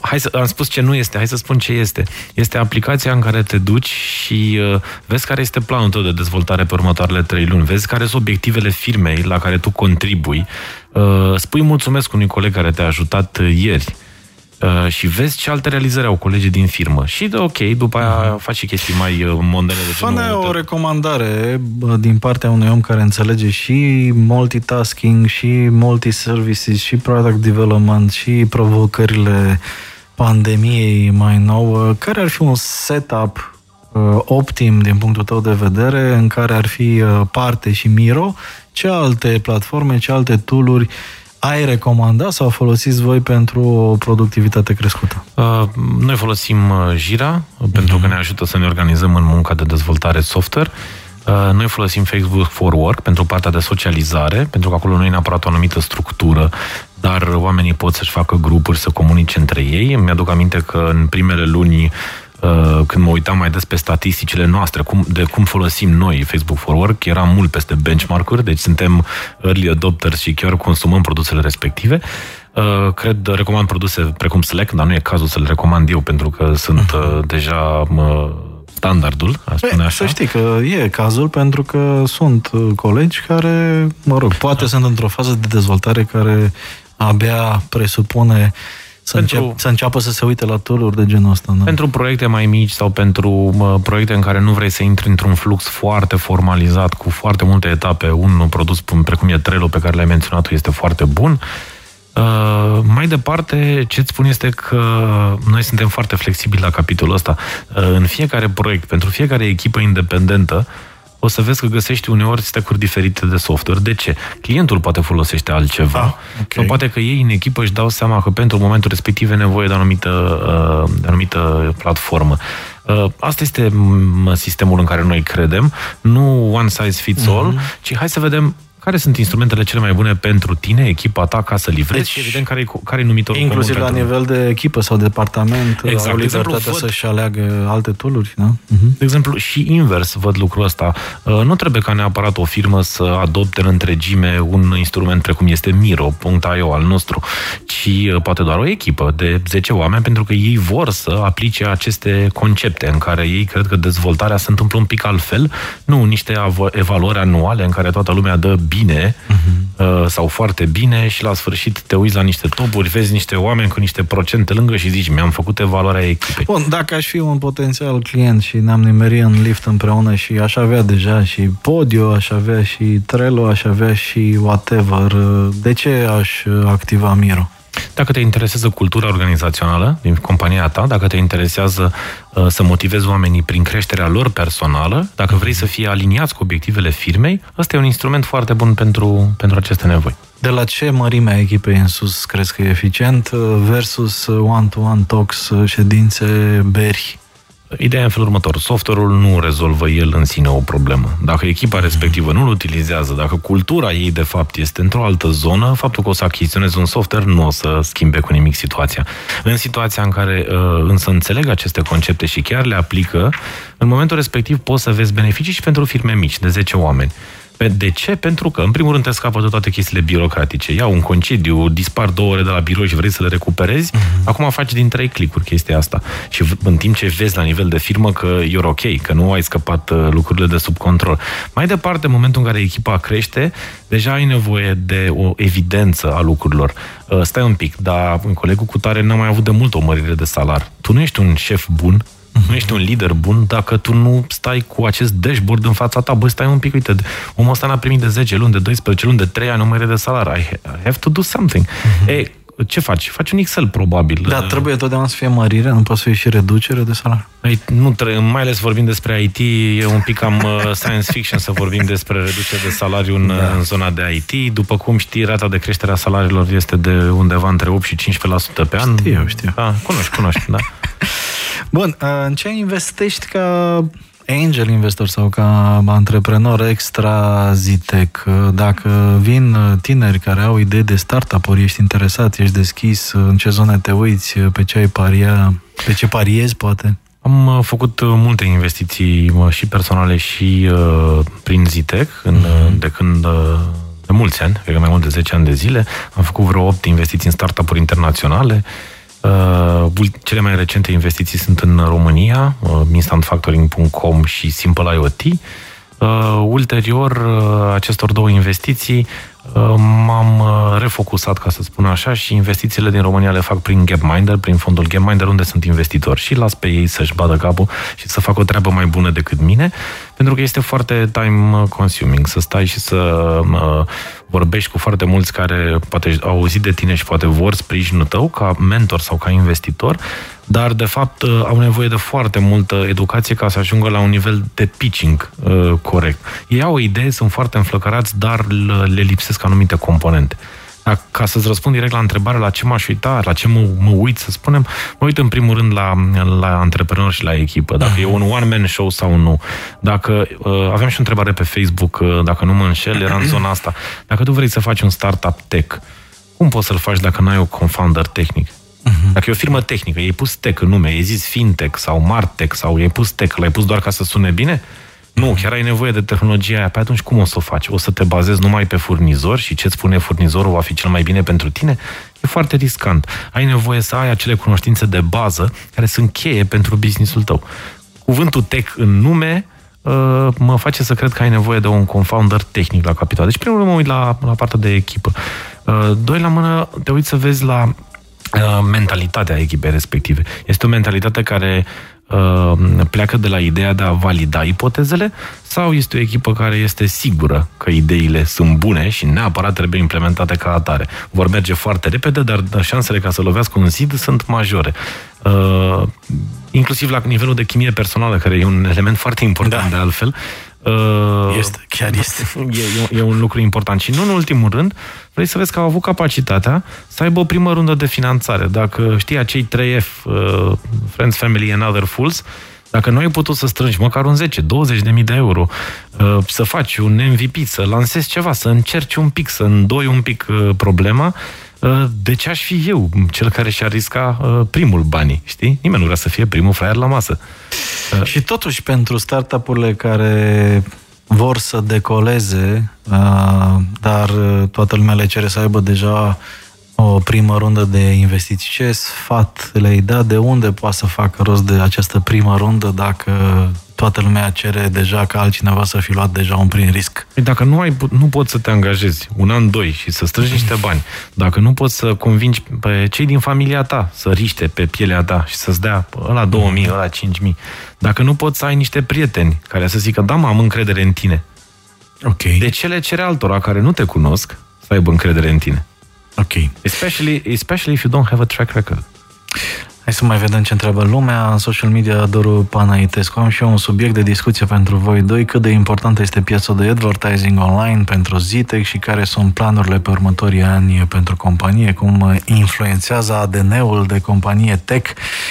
Hai să, am spus ce nu este, hai să spun ce este. Este aplicația în care te duci și uh, vezi care este planul tău de dezvoltare pe următoarele trei luni. Vezi care sunt obiectivele firmei la care tu contribui. Uh, spui mulțumesc unui coleg care te-a ajutat uh, ieri Uh, și vezi ce alte realizări au colegii din firmă. Și de ok, după aia uh-huh. faci și chestii mai uh, mondene de genul. o recomandare din partea unui om care înțelege și multitasking, și multi-services, și product development, și provocările pandemiei mai nou. Care ar fi un setup uh, optim din punctul tău de vedere în care ar fi parte și Miro? Ce alte platforme, ce alte tooluri ai recomanda sau folosiți voi pentru o productivitate crescută? Uh, noi folosim uh, Jira uh, pentru uh-huh. că ne ajută să ne organizăm în munca de dezvoltare software. Uh, noi folosim Facebook for Work pentru partea de socializare, pentru că acolo nu e neapărat o anumită structură, dar oamenii pot să-și facă grupuri, să comunice între ei. Mi-aduc aminte că în primele luni Uh, când mă uitam mai des pe statisticile noastre, cum, de cum folosim noi Facebook for Work, eram mult peste benchmark-uri, deci suntem early adopters și chiar consumăm produsele respective. Uh, cred, recomand produse precum Slack, dar nu e cazul să le recomand eu, pentru că sunt uh, deja standardul, aș spune așa. Să știi că e cazul, pentru că sunt colegi care, mă rog, poate da. sunt într-o fază de dezvoltare care abia presupune să, pentru, încep, să înceapă să se uite la tool de genul ăsta. Da. Pentru proiecte mai mici sau pentru mă, proiecte în care nu vrei să intri într-un flux foarte formalizat, cu foarte multe etape, un produs precum e Trello pe care l-ai menționat este foarte bun. Uh, mai departe, ce îți spun este că noi suntem foarte flexibili la capitolul ăsta. Uh, în fiecare proiect, pentru fiecare echipă independentă, o să vezi că găsești uneori stack diferite de software. De ce? Clientul poate folosește altceva. Ah, okay. Sau poate că ei în echipă își dau seama că pentru momentul respectiv e nevoie de anumită, uh, de anumită platformă. Uh, asta este sistemul în care noi credem, nu one size fits all, mm-hmm. ci hai să vedem care sunt instrumentele cele mai bune pentru tine, echipa ta, ca să livrezi deci, și evident care, care e numitorul Inclusiv la nivel de echipă sau departament exact. au libertatea să-și aleagă alte tooluri, da? Uh-huh. De exemplu, și invers văd lucrul ăsta. Uh, nu trebuie ca neapărat o firmă să adopte în întregime un instrument precum este Miro.io al nostru, ci uh, poate doar o echipă de 10 oameni, pentru că ei vor să aplice aceste concepte în care ei cred că dezvoltarea se întâmplă un pic altfel, nu niște evaluări anuale în care toată lumea dă bine uh-huh. sau foarte bine și la sfârșit te uiți la niște topuri, vezi niște oameni cu niște procente lângă și zici, mi-am făcut evaluarea echipei. Bun, dacă aș fi un potențial client și ne-am nimerit în lift împreună și aș avea deja și Podio, aș avea și Trello, aș avea și whatever, de ce aș activa Miro? Dacă te interesează cultura organizațională din compania ta, dacă te interesează uh, să motivezi oamenii prin creșterea lor personală, dacă vrei să fie aliniați cu obiectivele firmei, ăsta e un instrument foarte bun pentru, pentru aceste nevoi. De la ce mărimea echipei în sus crezi că e eficient uh, versus one-to-one talks, uh, ședințe, beri? Ideea e în felul următor. Software-ul nu rezolvă el în sine o problemă. Dacă echipa respectivă nu-l utilizează, dacă cultura ei de fapt este într-o altă zonă, faptul că o să achiziționezi un software nu o să schimbe cu nimic situația. În situația în care uh, însă înțeleg aceste concepte și chiar le aplică, în momentul respectiv poți să vezi beneficii și pentru firme mici, de 10 oameni. De ce? Pentru că, în primul rând, te scapă de toate chestiile birocratice. Iau un concediu, dispar două ore de la birou și vrei să le recuperezi, uh-huh. acum faci din trei clicuri chestia asta. Și în timp ce vezi la nivel de firmă că e ok, că nu ai scăpat uh, lucrurile de sub control. Mai departe, în momentul în care echipa crește, deja ai nevoie de o evidență a lucrurilor. Uh, stai un pic, dar colegul cu tare n-a mai avut de mult o mărire de salar. Tu nu ești un șef bun, nu ești un lider bun dacă tu nu stai cu acest dashboard în fața ta. Bă, stai un pic, uite, omul ăsta n-a primit de 10 luni, de 12 luni, de 3 ani numere de salar. I have to do something. Uh-huh. Ei, ce faci? Faci un Excel, probabil. Da, trebuie totdeauna să fie mărire, nu poate să fie și reducere de salar. Ei, nu trebuie, mai ales vorbim despre IT, e un pic cam uh, science fiction să vorbim despre reducere de salariu în, da. în zona de IT. După cum știi, rata de creștere a salariilor este de undeva între 8 și 15% pe an. Știu, știu. Da, cunoști, cunoști, da. Bun, uh, în ce investești ca angel investor sau ca antreprenor extra Zitec, uh, dacă vin tineri care au idei de startup-uri, ești interesat, ești deschis, uh, în ce zone te uiți, pe ce ai paria, pe ce pariezi, poate? Am făcut multe investiții și personale și uh, prin Zitec, în, mm-hmm. de când uh, de mulți ani, cred că mai mult de 10 ani de zile. Am făcut vreo 8 investiții în startup-uri internaționale. Uh, cele mai recente investiții sunt în România, uh, instantfactoring.com și Simple IoT. Uh, ulterior uh, acestor două investiții uh, m-am uh, refocusat, ca să spun așa, și investițiile din România le fac prin Gapminder, prin fondul Gapminder, unde sunt investitori și las pe ei să-și badă capul și să facă o treabă mai bună decât mine, pentru că este foarte time consuming să stai și să uh, vorbești cu foarte mulți care poate au auzit de tine și poate vor sprijinul tău ca mentor sau ca investitor, dar de fapt uh, au nevoie de foarte multă educație ca să ajungă la un nivel de pitching uh, corect. Ei au o idee, sunt foarte înflăcărați, dar le lipsesc anumite componente. Ca să-ți răspund direct la întrebarea la ce m-aș uita, la ce mă, mă uit, să spunem, mă uit în primul rând la, la antreprenori și la echipă, dacă e un one-man show sau nu. Dacă, uh, aveam și o întrebare pe Facebook, uh, dacă nu mă înșel, era în zona asta. Dacă tu vrei să faci un startup tech, cum poți să-l faci dacă n-ai o confounder tehnic? Uh-huh. Dacă e o firmă tehnică, ai pus tech în nume, ai zis fintech sau martech sau ai pus tech, l-ai pus doar ca să sune bine? Nu, chiar ai nevoie de tehnologia aia. Păi atunci cum o să o faci? O să te bazezi numai pe furnizor și ce-ți spune furnizorul va fi cel mai bine pentru tine? E foarte riscant. Ai nevoie să ai acele cunoștințe de bază care sunt cheie pentru businessul tău. Cuvântul tech în nume uh, mă face să cred că ai nevoie de un confounder tehnic la capital. Deci, primul rând, mă uit la, la partea de echipă. Uh, doi la mână, te uiți să vezi la uh, mentalitatea echipei respective. Este o mentalitate care Uh, pleacă de la ideea de a valida ipotezele sau este o echipă care este sigură că ideile sunt bune și neapărat trebuie implementate ca atare. Vor merge foarte repede, dar șansele ca să lovească un zid sunt majore. uh, inclusiv la nivelul de chimie personală, care e un element foarte important da. de altfel, Uh, este, chiar este. E, e un lucru important. Și nu în ultimul rând, vrei să vezi că au avut capacitatea să aibă o primă rundă de finanțare. Dacă știi acei 3F, uh, Friends, Family and Other Fools, dacă nu ai putut să strângi măcar un 10-20 de mii de euro, uh, să faci un MVP, să lansezi ceva, să încerci un pic, să îndoi un pic uh, problema, uh, de ce aș fi eu cel care și-ar risca primul banii, știi? Nimeni nu vrea să fie primul fraier la masă. Și totuși, pentru startup-urile care vor să decoleze, dar toată lumea le cere să aibă deja o primă rundă de investiții. Ce sfat le-ai dat? De unde poate să facă rost de această primă rundă dacă toată lumea cere deja ca altcineva să fi luat deja un prim risc? Păi dacă nu, ai, nu poți să te angajezi un an, doi și să strângi niște bani, dacă nu poți să convingi pe cei din familia ta să riște pe pielea ta și să-ți dea ăla 2000, ăla 5000, dacă nu poți să ai niște prieteni care să zică, da, mă, am încredere în tine, okay. de ce le cere altora care nu te cunosc să aibă încredere în tine? Ok. Especially, especially if you don't have a track record. Hai să mai vedem ce întreabă lumea. În social media, Doru Panaitescu, am și eu un subiect de discuție pentru voi doi. Cât de importantă este piața de advertising online pentru Zitec și care sunt planurile pe următorii ani pentru companie, cum influențează ADN-ul de companie tech,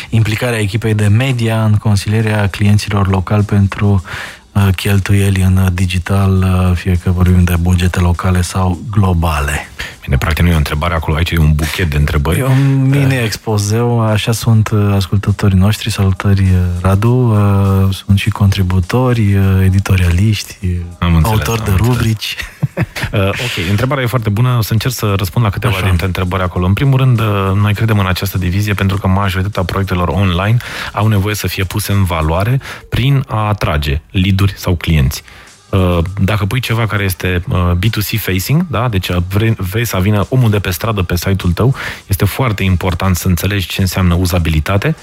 implicarea echipei de media în consilierea clienților locali pentru uh, cheltuieli în digital, uh, fie că vorbim de bugete locale sau globale. Bine, practic nu e o întrebare acolo, aici e un buchet de întrebări. E un mini-expozeu, așa sunt uh, ascultătorii noștri, salutări uh, Radu, uh, sunt și contributori, editorialiști, am înțeles, autori de rubrici. uh, ok, întrebarea e foarte bună, o să încerc să răspund la câteva așa. dintre întrebări acolo. În primul rând, noi credem în această divizie pentru că majoritatea proiectelor online au nevoie să fie puse în valoare prin a atrage lead sau clienți. Uh, dacă pui ceva care este uh, B2C facing, da? deci vrei, vrei să vină omul de pe stradă pe site-ul tău, este foarte important să înțelegi ce înseamnă uzabilitate,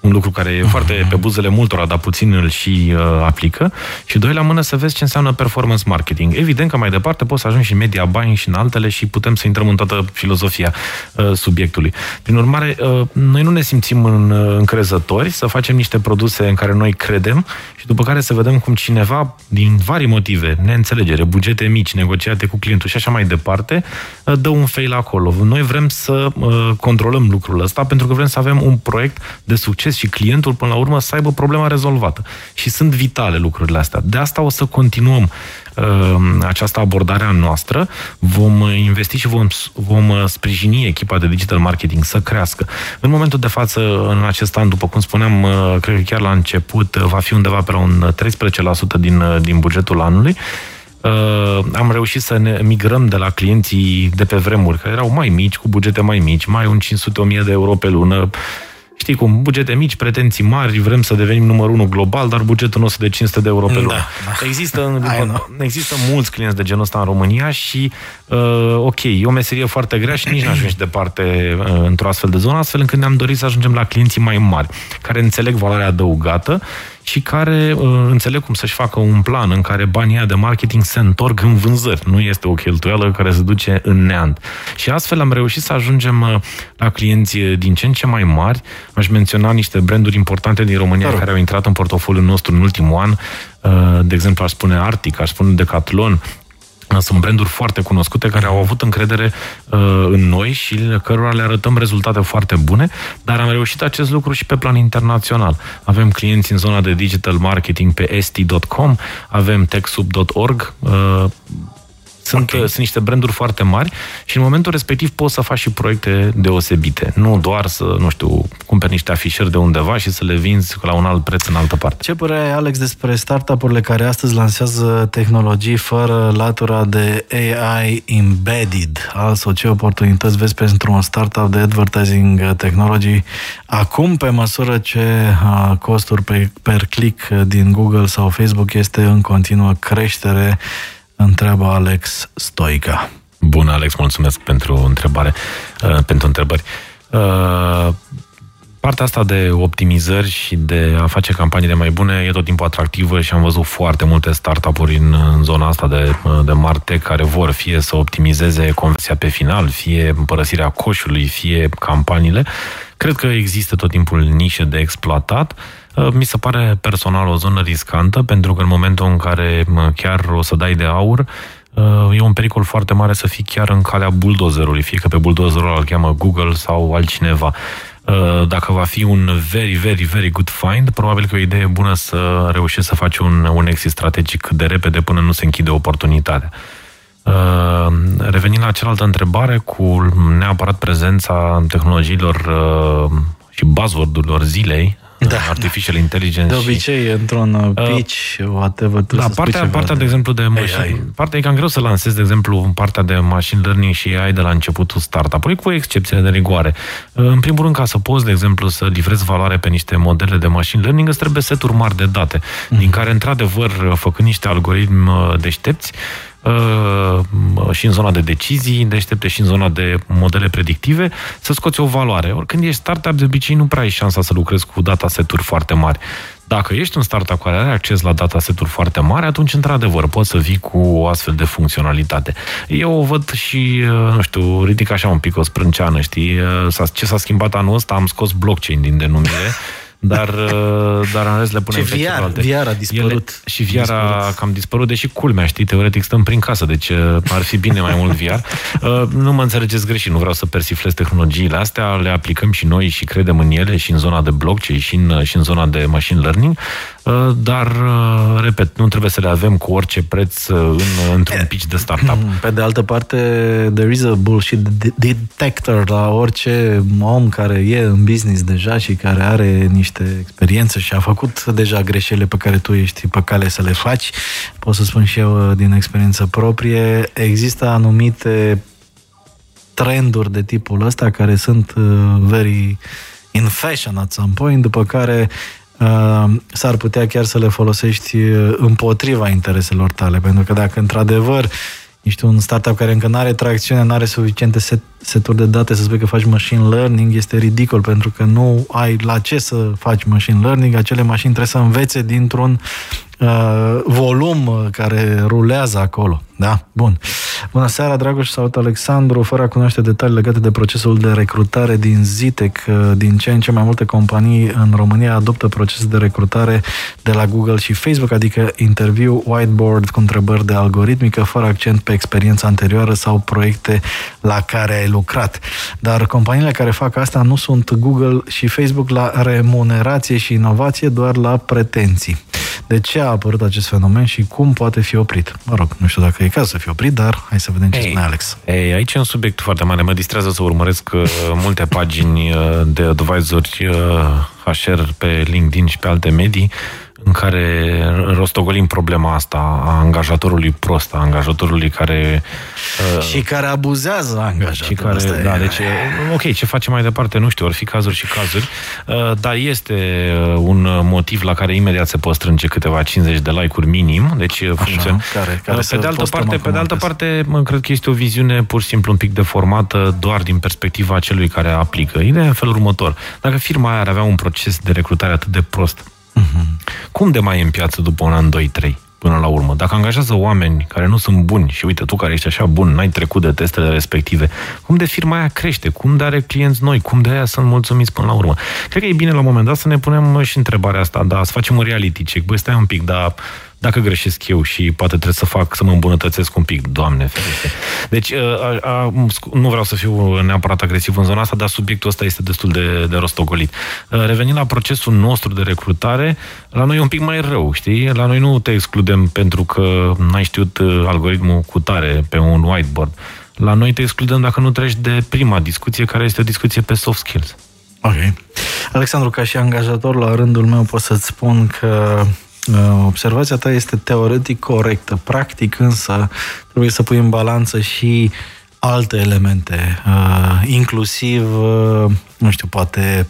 un lucru care e foarte pe buzele multora, dar puțin îl și uh, aplică. Și doi la mână să vezi ce înseamnă performance marketing. Evident că mai departe poți să ajungi și media buying și în altele și putem să intrăm în toată filozofia uh, subiectului. Prin urmare, uh, noi nu ne simțim în, uh, încrezători să facem niște produse în care noi credem și după care să vedem cum cineva, din vari motive, neînțelegere, bugete mici, negociate cu clientul și așa mai departe, uh, dă un fail acolo. Noi vrem să uh, controlăm lucrul ăsta pentru că vrem să avem un proiect de succes succes și clientul, până la urmă, să aibă problema rezolvată. Și sunt vitale lucrurile astea. De asta o să continuăm uh, această abordare a noastră. Vom investi și vom, vom uh, sprijini echipa de digital marketing să crească. În momentul de față, în acest an, după cum spuneam, uh, cred că chiar la început, uh, va fi undeva pe la un 13% din, din bugetul anului. Uh, am reușit să ne migrăm de la clienții de pe vremuri, care erau mai mici, cu bugete mai mici, mai un 500-1000 de euro pe lună, Știi cum, bugete mici, pretenții mari, vrem să devenim numărul unu global, dar bugetul nostru de 500 de euro pe lună. Da, da. Există, există mulți clienți de genul ăsta în România și, uh, ok, e o meserie foarte grea și nici n-ajungi departe uh, într-o astfel de zonă, astfel încât ne-am dorit să ajungem la clienții mai mari, care înțeleg valoarea adăugată și care uh, înțeleg cum să-și facă un plan în care banii de marketing se întorc în vânzări. Nu este o cheltuială care se duce în neant. Și astfel am reușit să ajungem uh, la clienți uh, din ce în ce mai mari. Aș menționa niște branduri importante din România Dar. care au intrat în portofoliul nostru în ultimul an. Uh, de exemplu, aș spune Arctic, aș spune Decathlon, sunt branduri foarte cunoscute care au avut încredere uh, în noi și cărora le arătăm rezultate foarte bune, dar am reușit acest lucru și pe plan internațional. Avem clienți în zona de digital marketing pe st.com, avem techsub.org, uh, sunt, okay. sunt niște branduri foarte mari și în momentul respectiv poți să faci și proiecte deosebite. Nu doar să, nu știu, cumperi niște afișări de undeva și să le vinzi la un alt preț în altă parte. Ce părere ai, Alex, despre startup-urile care astăzi lansează tehnologii fără latura de AI embedded? Also, ce oportunități vezi pentru un startup de advertising technology acum, pe măsură ce costul pe, per click din Google sau Facebook este în continuă creștere întreabă Alex Stoica. Bună, Alex, mulțumesc pentru întrebare, uh, pentru întrebări. Uh, partea asta de optimizări și de a face campaniile mai bune e tot timpul atractivă și am văzut foarte multe startup-uri în, în zona asta de, de Martech care vor fie să optimizeze conversia pe final, fie împărăsirea coșului, fie campaniile Cred că există tot timpul nișe de exploatat. Uh, mi se pare personal o zonă riscantă, pentru că în momentul în care chiar o să dai de aur, uh, e un pericol foarte mare să fii chiar în calea buldozerului, fie că pe buldozerul îl cheamă Google sau altcineva. Uh, dacă va fi un very, very, very good find, probabil că e o idee bună să reușești să faci un, un exit strategic de repede până nu se închide oportunitatea. Uh, revenind la cealaltă întrebare, cu neapărat prezența tehnologiilor uh, și buzzword-urilor zilei, da, artificial da. intelligence. De obicei, și, într-un uh, pitch, uh, whatever, da, partea, partea, de exemplu, de machine, partea e cam greu să lansezi, de exemplu, partea de machine learning și AI de la începutul startup-ului, cu excepție de rigoare. Uh, în primul rând, ca să poți, de exemplu, să livrezi valoare pe niște modele de machine learning, îți trebuie seturi mari de date, mm-hmm. din care, într-adevăr, făcând niște algoritmi uh, deștepți, Uh, și în zona de decizii, deștepte și în zona de modele predictive, să scoți o valoare. Ori când ești startup, de obicei nu prea ai șansa să lucrezi cu dataseturi foarte mari. Dacă ești un startup care are acces la dataseturi foarte mari, atunci, într-adevăr, poți să vii cu o astfel de funcționalitate. Eu o văd și, uh, nu știu, ridic așa un pic o sprânceană, știi? Uh, ce s-a schimbat anul ăsta? Am scos blockchain din denumire dar, uh, dar în rest le punem Ce VR, alte. VR a dispărut. Ele, și VR dispărut. a cam dispărut, deși culmea, știi, teoretic stăm prin casă, deci uh, ar fi bine mai mult VR. Uh, nu mă înțelegeți greșit, nu vreau să persiflez tehnologiile astea, le aplicăm și noi și credem în ele și în zona de blockchain și în, și în zona de machine learning, dar, repet, nu trebuie să le avem cu orice preț în, într-un pitch de startup. Pe de altă parte, there is a bullshit detector la orice om care e în business deja și care are niște niște experiență și a făcut deja greșelile pe care tu ești pe cale să le faci. Pot să spun și eu uh, din experiență proprie. Există anumite trenduri de tipul ăsta care sunt uh, very in fashion at some point, după care uh, s-ar putea chiar să le folosești uh, împotriva intereselor tale, pentru că dacă într-adevăr ești un startup care încă nu are tracțiune, nu are suficiente set, seturi de date să spui că faci machine learning, este ridicol pentru că nu ai la ce să faci machine learning, acele mașini trebuie să învețe dintr-un uh, volum care rulează acolo. Da? Bun. Bună seara, Dragoș, salut Alexandru. Fără a cunoaște detalii legate de procesul de recrutare din Zitec, uh, din ce în ce mai multe companii în România adoptă procesul de recrutare de la Google și Facebook, adică interviu whiteboard cu întrebări de algoritmică, fără accent pe experiența anterioară sau proiecte la care ai lucrat. Dar companiile care fac asta nu sunt Google și Facebook la remunerație și inovație, doar la pretenții. De ce a apărut acest fenomen și cum poate fi oprit? Mă rog, nu știu dacă e caz să fie oprit, dar hai să vedem ce hey, spune Alex. Hey, aici e un subiect foarte mare. Mă distrează să urmăresc uh, multe pagini uh, de advisori uh, HR pe LinkedIn și pe alte medii în care rostogolim problema asta a angajatorului prost, a angajatorului care... Uh, și care abuzează angajatorul. Și care, asta da, e. deci, ok, ce facem mai departe, nu știu, or fi cazuri și cazuri, uh, dar este uh, un motiv la care imediat se pot strânge câteva 50 de like-uri minim, deci funcționează. Care, care pe, de altă parte, pe de altă parte, mă, cred că este o viziune pur și simplu un pic deformată doar din perspectiva celui care aplică. Ideea în felul următor. Dacă firma aia ar avea un proces de recrutare atât de prost, Uh-huh. Cum de mai e în piață după un an, doi, trei? până la urmă. Dacă angajează oameni care nu sunt buni și uite, tu care ești așa bun, n-ai trecut de testele respective, cum de firma aia crește? Cum de are clienți noi? Cum de aia sunt mulțumiți până la urmă? Cred că e bine la un moment dat să ne punem și întrebarea asta, da, să facem un reality check. Băi, stai un pic, dar dacă greșesc eu și poate trebuie să fac, să mă îmbunătățesc un pic, Doamne ferește. Deci, uh, a, a, nu vreau să fiu neapărat agresiv în zona asta, dar subiectul ăsta este destul de, de rostogolit. Uh, revenind la procesul nostru de recrutare, la noi e un pic mai rău, știi? La noi nu te excludem pentru că n-ai știut uh, algoritmul cu tare pe un whiteboard. La noi te excludem dacă nu treci de prima discuție, care este o discuție pe soft skills. Ok. Alexandru, ca și angajator, la rândul meu pot să-ți spun că Uh, observația ta este teoretic corectă, practic însă trebuie să pui în balanță și alte elemente, uh, inclusiv, uh, nu știu, poate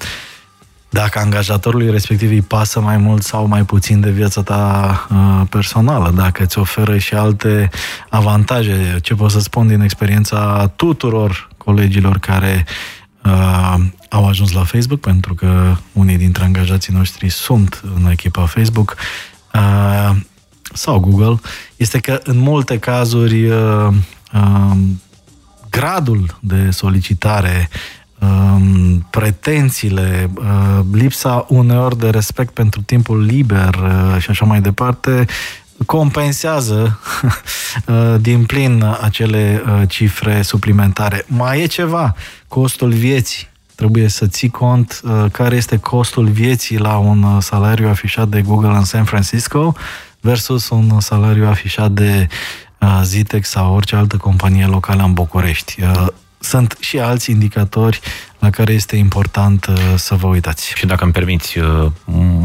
dacă angajatorului respectiv îi pasă mai mult sau mai puțin de viața ta personală, dacă îți oferă și alte avantaje, ce pot să spun din experiența tuturor colegilor care uh, au ajuns la Facebook, pentru că unii dintre angajații noștri sunt în echipa Facebook, uh, sau Google, este că în multe cazuri uh, uh, gradul de solicitare um, pretențiile, uh, lipsa uneori de respect pentru timpul liber uh, și așa mai departe, compensează uh, din plin acele uh, cifre suplimentare. Mai e ceva, costul vieții. Trebuie să ții cont uh, care este costul vieții la un salariu afișat de Google în San Francisco versus un salariu afișat de Zitex sau orice altă companie locală în București. Sunt și alți indicatori la care este important uh, să vă uitați. Și dacă îmi permiți, uh,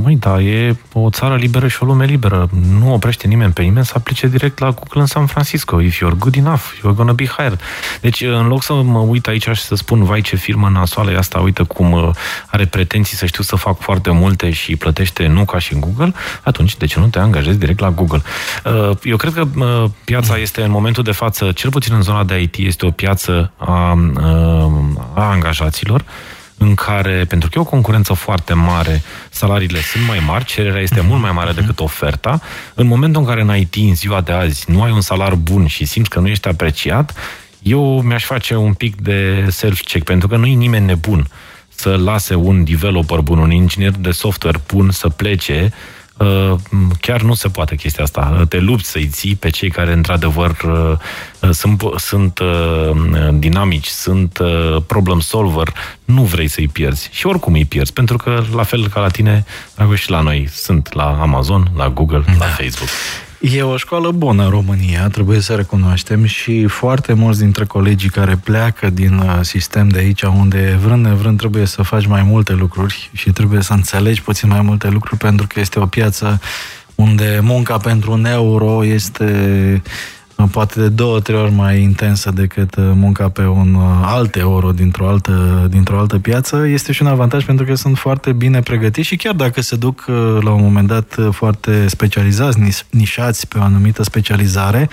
măi, da, e o țară liberă și o lume liberă. Nu oprește nimeni pe nimeni să aplice direct la Google în San Francisco. If you're good enough, you're gonna be hired. Deci, uh, în loc să mă uit aici și să spun, vai, ce firmă nasoală e asta, uite cum are pretenții să știu să fac foarte multe și plătește nu ca și în Google, atunci de ce nu te angajezi direct la Google? Eu cred că piața este în momentul de față, cel puțin în zona de IT, este o piață a, a angajaților angajaților, în care, pentru că e o concurență foarte mare, salariile sunt mai mari, cererea este mult mai mare decât oferta. În momentul în care în IT, în ziua de azi, nu ai un salar bun și simți că nu ești apreciat, eu mi-aș face un pic de self-check, pentru că nu e nimeni nebun să lase un developer bun, un inginer de software bun să plece Uh, chiar nu se poate chestia asta. Te lupți să-i ții pe cei care, într-adevăr, uh, sunt, sunt uh, dinamici, sunt problem solver, nu vrei să-i pierzi. Și oricum îi pierzi, pentru că, la fel ca la tine, și la noi, sunt la Amazon, la Google, da. la Facebook. E o școală bună în România, trebuie să recunoaștem și foarte mulți dintre colegii care pleacă din uh, sistem de aici, unde vrând nevrând trebuie să faci mai multe lucruri și trebuie să înțelegi puțin mai multe lucruri pentru că este o piață unde munca pentru un euro este poate de două, trei ori mai intensă decât uh, munca pe un uh, alt euro dintr-o altă, dintr-o altă piață, este și un avantaj pentru că sunt foarte bine pregătiți și chiar dacă se duc uh, la un moment dat foarte specializați, nișați pe o anumită specializare,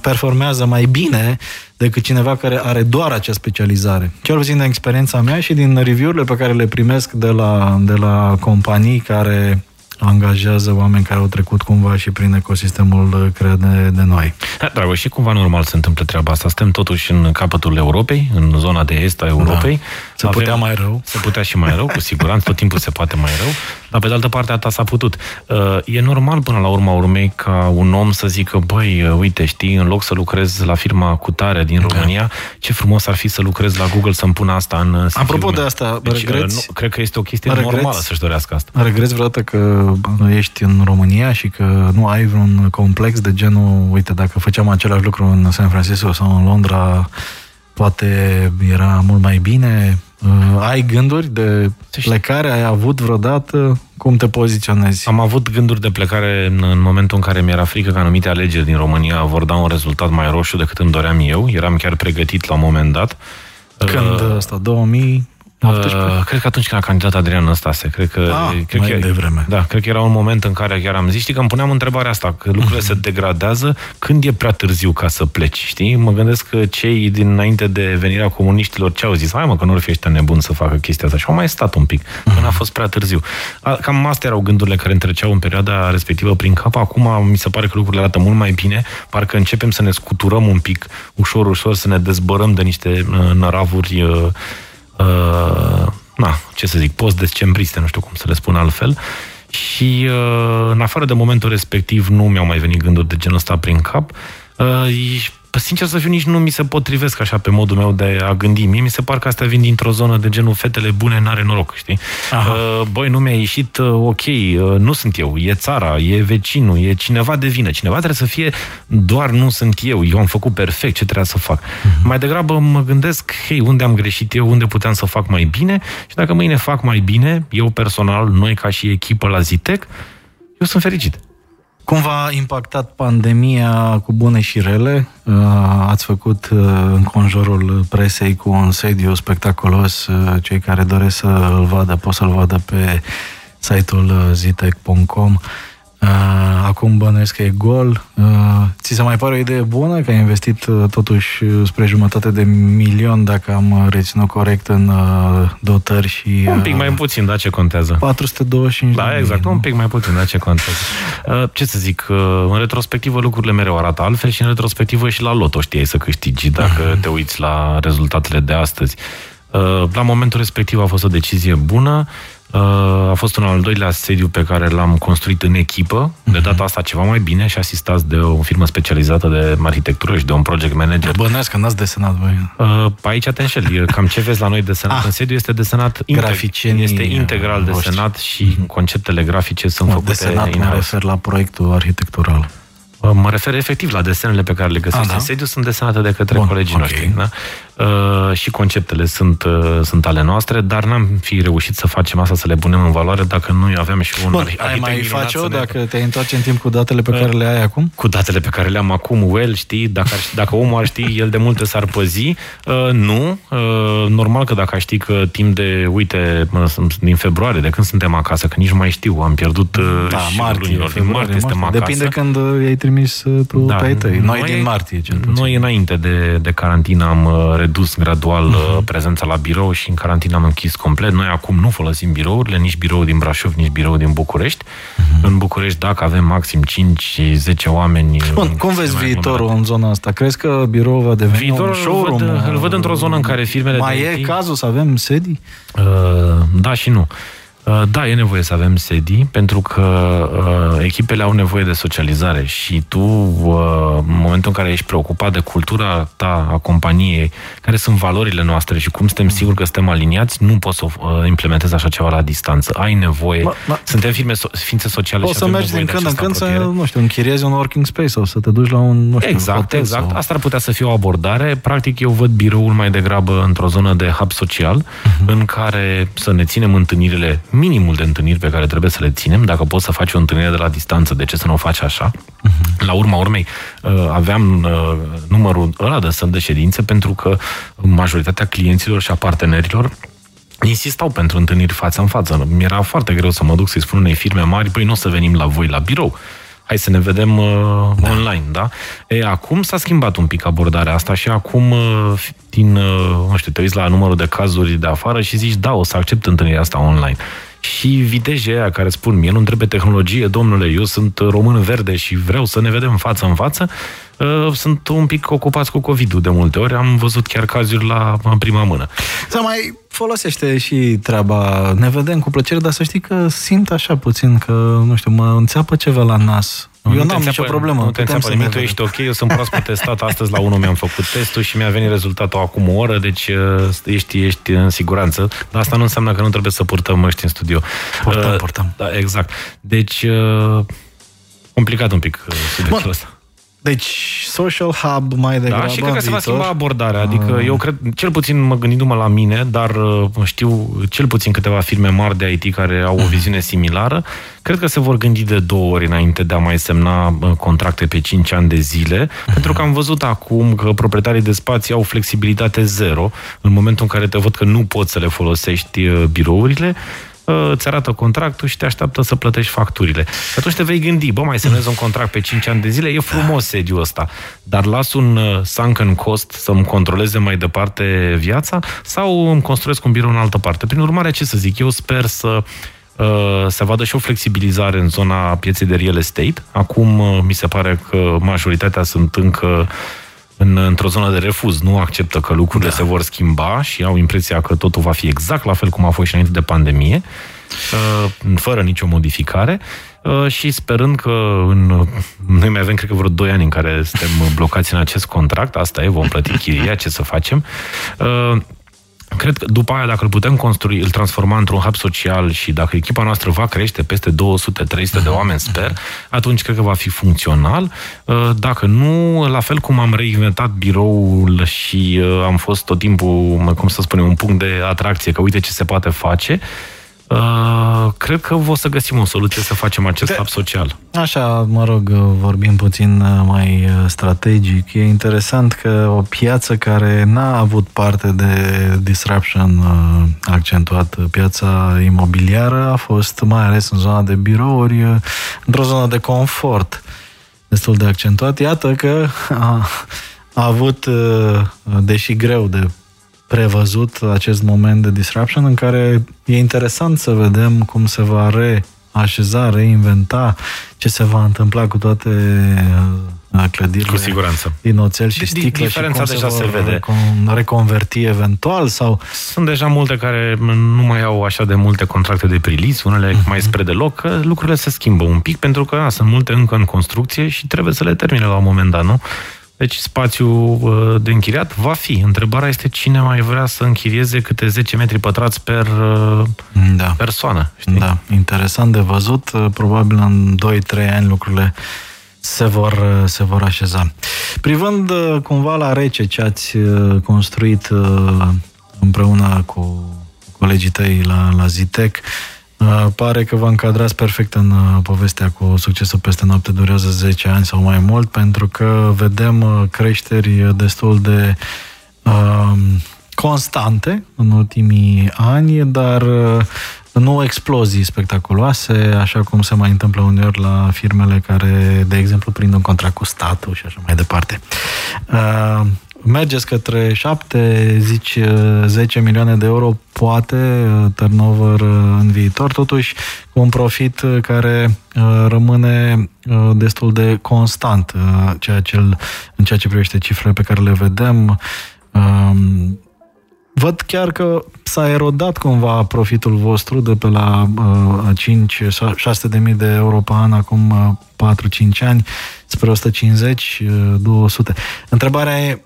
performează mai bine decât cineva care are doar acea specializare. Cel puțin din experiența mea și din review-urile pe care le primesc de la, de la companii care angajează oameni care au trecut cumva și prin ecosistemul creat de, de noi. Da, dragă, și cumva normal se întâmplă treaba asta. Suntem totuși în capătul Europei, în zona de est a Europei. Da. Se Avem, putea mai rău. Se putea și mai rău, cu siguranță, tot timpul se poate mai rău, dar pe de altă parte a ta s-a putut. Uh, e normal până la urma urmei ca un om să zică, băi, uh, uite, știi, în loc să lucrez la firma Cutare din da. România, da. ce frumos ar fi să lucrez la Google să-mi pun asta în Apropo de asta, deci, regreți? Nu, cred că este o chestie regreți, normală să-și dorească asta. Regreți vreodată că ești în România și că nu ai vreun complex de genul, uite, dacă făceam același lucru în San Francisco sau în Londra, poate era mult mai bine? Uh, ai gânduri de plecare? Ai avut vreodată? Cum te poziționezi? Am avut gânduri de plecare în, în momentul în care mi-era frică că anumite alegeri din România vor da un rezultat mai roșu decât îmi doream eu. Eram chiar pregătit la un moment dat. Când uh, asta? 2000? 18? Uh, cred că atunci când a candidat Adrian Năstase. Cred că, ah, cred mai că, vreme. Da, cred că era un moment în care chiar am zis, știi că îmi puneam întrebarea asta, că lucrurile mm-hmm. se degradează, când e prea târziu ca să pleci, știi? Mă gândesc că cei dinainte de venirea comuniștilor ce au zis, hai mă, că nu ar fi ăștia nebun să facă chestia asta. Și au mai stat un pic, mm-hmm. până a fost prea târziu. Cam astea erau gândurile care întreceau în perioada respectivă prin cap. Acum mi se pare că lucrurile arată mult mai bine, parcă începem să ne scuturăm un pic, ușor, ușor, să ne dezbărăm de niște uh, năravuri uh, uh, na, ce să zic, post-decembriste, nu știu cum să le spun altfel, și uh, în afară de momentul respectiv nu mi-au mai venit gânduri de genul ăsta prin cap. Uh, sincer să fiu, nici nu mi se potrivesc așa pe modul meu de a gândi. Mie mi se par că astea vin dintr-o zonă de genul fetele bune, n-are noroc, știi? Aha. Uh, băi, nu mi-a ieșit uh, ok, uh, nu sunt eu, e țara, e vecinul, e cineva de vină. Cineva trebuie să fie doar nu sunt eu, eu am făcut perfect ce trebuia să fac. Uh-huh. Mai degrabă mă gândesc, hei, unde am greșit eu, unde puteam să fac mai bine și dacă mâine fac mai bine, eu personal, noi ca și echipă la Zitec, eu sunt fericit. Cum v-a impactat pandemia cu bune și rele? Uh, ați făcut uh, în conjurul presei cu un sediu spectaculos. Uh, cei care doresc să îl vadă pot să-l vadă pe site-ul zitec.com. Uh, acum bănuiesc că e gol. Uh, ți se mai pare o idee bună că ai investit uh, totuși spre jumătate de milion, dacă am reținut corect, în dotări și... Un pic mai puțin, da, ce contează? 425 Da, exact, un pic mai puțin, da, ce contează. Ce să zic, în retrospectivă lucrurile mereu arată altfel și în retrospectivă și la loto știai să câștigi dacă uh-huh. te uiți la rezultatele de astăzi. La momentul respectiv a fost o decizie bună. A fost un al doilea sediu pe care l-am construit în echipă, de data asta ceva mai bine și asistați de o firmă specializată de arhitectură și de un project manager. Bănesc că n-ați desenat voi. Uh, aici te înșeli. Cam ce vezi la noi desenat ah, în sediu este desenat integ- este integral desenat și conceptele grafice sunt făcute desenat, mă refer la proiectul arhitectural. Mă refer efectiv la desenele pe care le găsești ah, da? în sediu, sunt desenate de către Bun, colegii okay. noștri. Da? Uh, și conceptele sunt, uh, sunt ale noastre, dar n-am fi reușit să facem asta, să le punem în valoare dacă nu aveam și un Bun, ai mai face-o ne... dacă te întoarce în timp cu datele pe uh, care le ai acum? Cu datele pe care le am acum, well, știi, dacă, ar, dacă omul ar ști, el de multe s-ar păzi. Uh, nu, uh, normal că dacă ști că timp de, uite, din februarie, de când suntem acasă, că nici nu mai știu, am pierdut uh, da, și martie, lunilor, din martie suntem acasă. Depinde când ai trimis tu da, pe ai tăi. Noi, noi din martie, cel puțin. Noi înainte de, de carantină am redus gradual uh-huh. prezența la birou și în carantină am închis complet. Noi acum nu folosim birourile, nici birou din Brașov, nici birou din București. Uh-huh. În București, dacă avem maxim 5-10 oameni... Bun, cum vezi viitorul în zona asta? Crezi că birou va deveni viitorul un showroom? Îl văd, îl văd într-o zonă în care firmele Mai e IT, cazul să avem sedii? Uh, da și nu. Uh, da, e nevoie să avem sedii, pentru că uh, echipele au nevoie de socializare și tu, uh, în momentul în care ești preocupat de cultura ta a companiei, care sunt valorile noastre și cum suntem siguri că suntem aliniați, nu poți să uh, implementezi așa ceva la distanță. Ai nevoie. Ma, ma, suntem firme, so- ființe sociale poți și să mergi din când în când să, nu știu, închiriezi un working space sau să te duci la un, nu știu, Exact, hotel exact. Sau... Asta ar putea să fie o abordare. Practic, eu văd biroul mai degrabă într-o zonă de hub social, uh-huh. în care să ne ținem întâlnirile minimul de întâlniri pe care trebuie să le ținem. Dacă poți să faci o întâlnire de la distanță, de ce să nu o faci așa? Uh-huh. La urma urmei, uh, aveam uh, numărul ăla de săl de ședințe pentru că majoritatea clienților și a partenerilor insistau pentru întâlniri față în față. Mi-era foarte greu să mă duc să-i spun unei firme mari, păi nu o să venim la voi la birou hai să ne vedem uh, da. online, da? E, acum s-a schimbat un pic abordarea asta și acum, uh, din, uh, nu știu, te uiți la numărul de cazuri de afară și zici, da, o să accept întâlnirea asta online. Și vitejii aia care spun, mie nu trebuie tehnologie, domnule, eu sunt român verde și vreau să ne vedem față în față, uh, sunt un pic ocupați cu COVID-ul de multe ori. Am văzut chiar cazuri la în prima mână. Să mai folosește și treaba, ne vedem cu plăcere, dar să știi că simt așa puțin că, nu știu, mă înțeapă ceva la nas. Eu nu am nicio problemă. Nu te înțeapă nimic, tu ești ok, eu sunt proaspăt testat, astăzi la 1 mi-am făcut testul și mi-a venit rezultatul acum o oră, deci uh, ești, ești în siguranță. Dar asta nu înseamnă că nu trebuie să purtăm măști în studio. Purtăm, uh, purtăm. Da, exact. Deci, uh, complicat un pic uh, subiectul ăsta. Deci, social hub mai degrabă Da, și cred că se va schimba abordarea. Adică uh. eu cred, cel puțin mă gândindu-mă la mine, dar uh, știu cel puțin câteva firme mari de IT care au o mhm. viziune similară, cred că se vor gândi de două ori înainte de a mai semna uh, contracte pe 5 ani de zile, uh-huh. pentru că am văzut acum că proprietarii de spații au flexibilitate zero în momentul în care te văd că nu poți să le folosești birourile, îți arată contractul și te așteaptă să plătești facturile. Și atunci te vei gândi, bă, mai semnez un contract pe 5 ani de zile, e frumos sediul ăsta, dar las un uh, sunken cost să-mi controleze mai departe viața sau îmi construiesc un birou în altă parte. Prin urmare, ce să zic, eu sper să uh, se vadă și o flexibilizare în zona pieței de real estate. Acum uh, mi se pare că majoritatea sunt încă în, într-o zonă de refuz, nu acceptă că lucrurile da. se vor schimba și au impresia că totul va fi exact la fel cum a fost și înainte de pandemie, uh, fără nicio modificare uh, și sperând că în, noi mai avem, cred că vreo 2 ani în care suntem blocați în acest contract, asta e, vom plăti chiria, ce să facem, uh, Cred că după aia, dacă îl putem construi, îl transforma într-un hub social și dacă echipa noastră va crește peste 200-300 de oameni, sper, atunci cred că va fi funcțional. Uh, dacă nu, la fel cum am reinventat biroul și uh, am fost tot timpul, cum să spunem, un punct de atracție, că uite ce se poate face, Uh, cred că o să găsim o soluție să facem acest de, hub social. Așa, mă rog, vorbim puțin uh, mai uh, strategic. E interesant că o piață care n-a avut parte de disruption accentuat, piața imobiliară, a fost mai ales în zona de birouri, într-o zonă de confort destul de accentuat. Iată că a, a avut, deși greu de prevăzut acest moment de disruption în care e interesant să vedem cum se va reașeza, reinventa, ce se va întâmpla cu toate uh, clădirile Cu siguranță. din oțel și sticlă Diferența și cum deja se, se vor vede. recon- reconverti eventual sau Sunt deja multe care nu mai au așa de multe contracte de prilis, unele Mhm. mai spre deloc, că lucrurile se schimbă un pic, pentru că na, sunt multe încă în construcție și trebuie să le termine la un moment dat, nu? Deci spațiul uh, de închiriat va fi. Întrebarea este cine mai vrea să închirieze câte 10 metri pătrați per uh, da. persoană. Știi? Da, interesant de văzut. Probabil în 2-3 ani lucrurile se vor, se vor așeza. Privând uh, cumva la rece ce ați uh, construit uh, împreună cu colegii tăi la, la Zitec, uh, pare că vă încadrați perfect în uh, povestea cu succesul peste noapte durează 10 ani sau mai mult, pentru că vedem uh, creșteri destul de uh, constante în ultimii ani, dar uh, nu explozii spectaculoase, așa cum se mai întâmplă uneori la firmele care, de exemplu, prind un contract cu statul și așa mai departe. Uh, mergeți către 7, zici uh, 10 milioane de euro, poate uh, turnover uh, în viitor, totuși cu un profit uh, care uh, rămâne uh, destul de constant, uh, ceea ce, în ceea ce privește cifrele pe care le vedem. Um, Văd chiar că s-a erodat cumva profitul vostru de pe la uh, 5 600 de mii de euro pe an, acum uh, 4-5 ani, spre 150, uh, 200. Întrebarea e,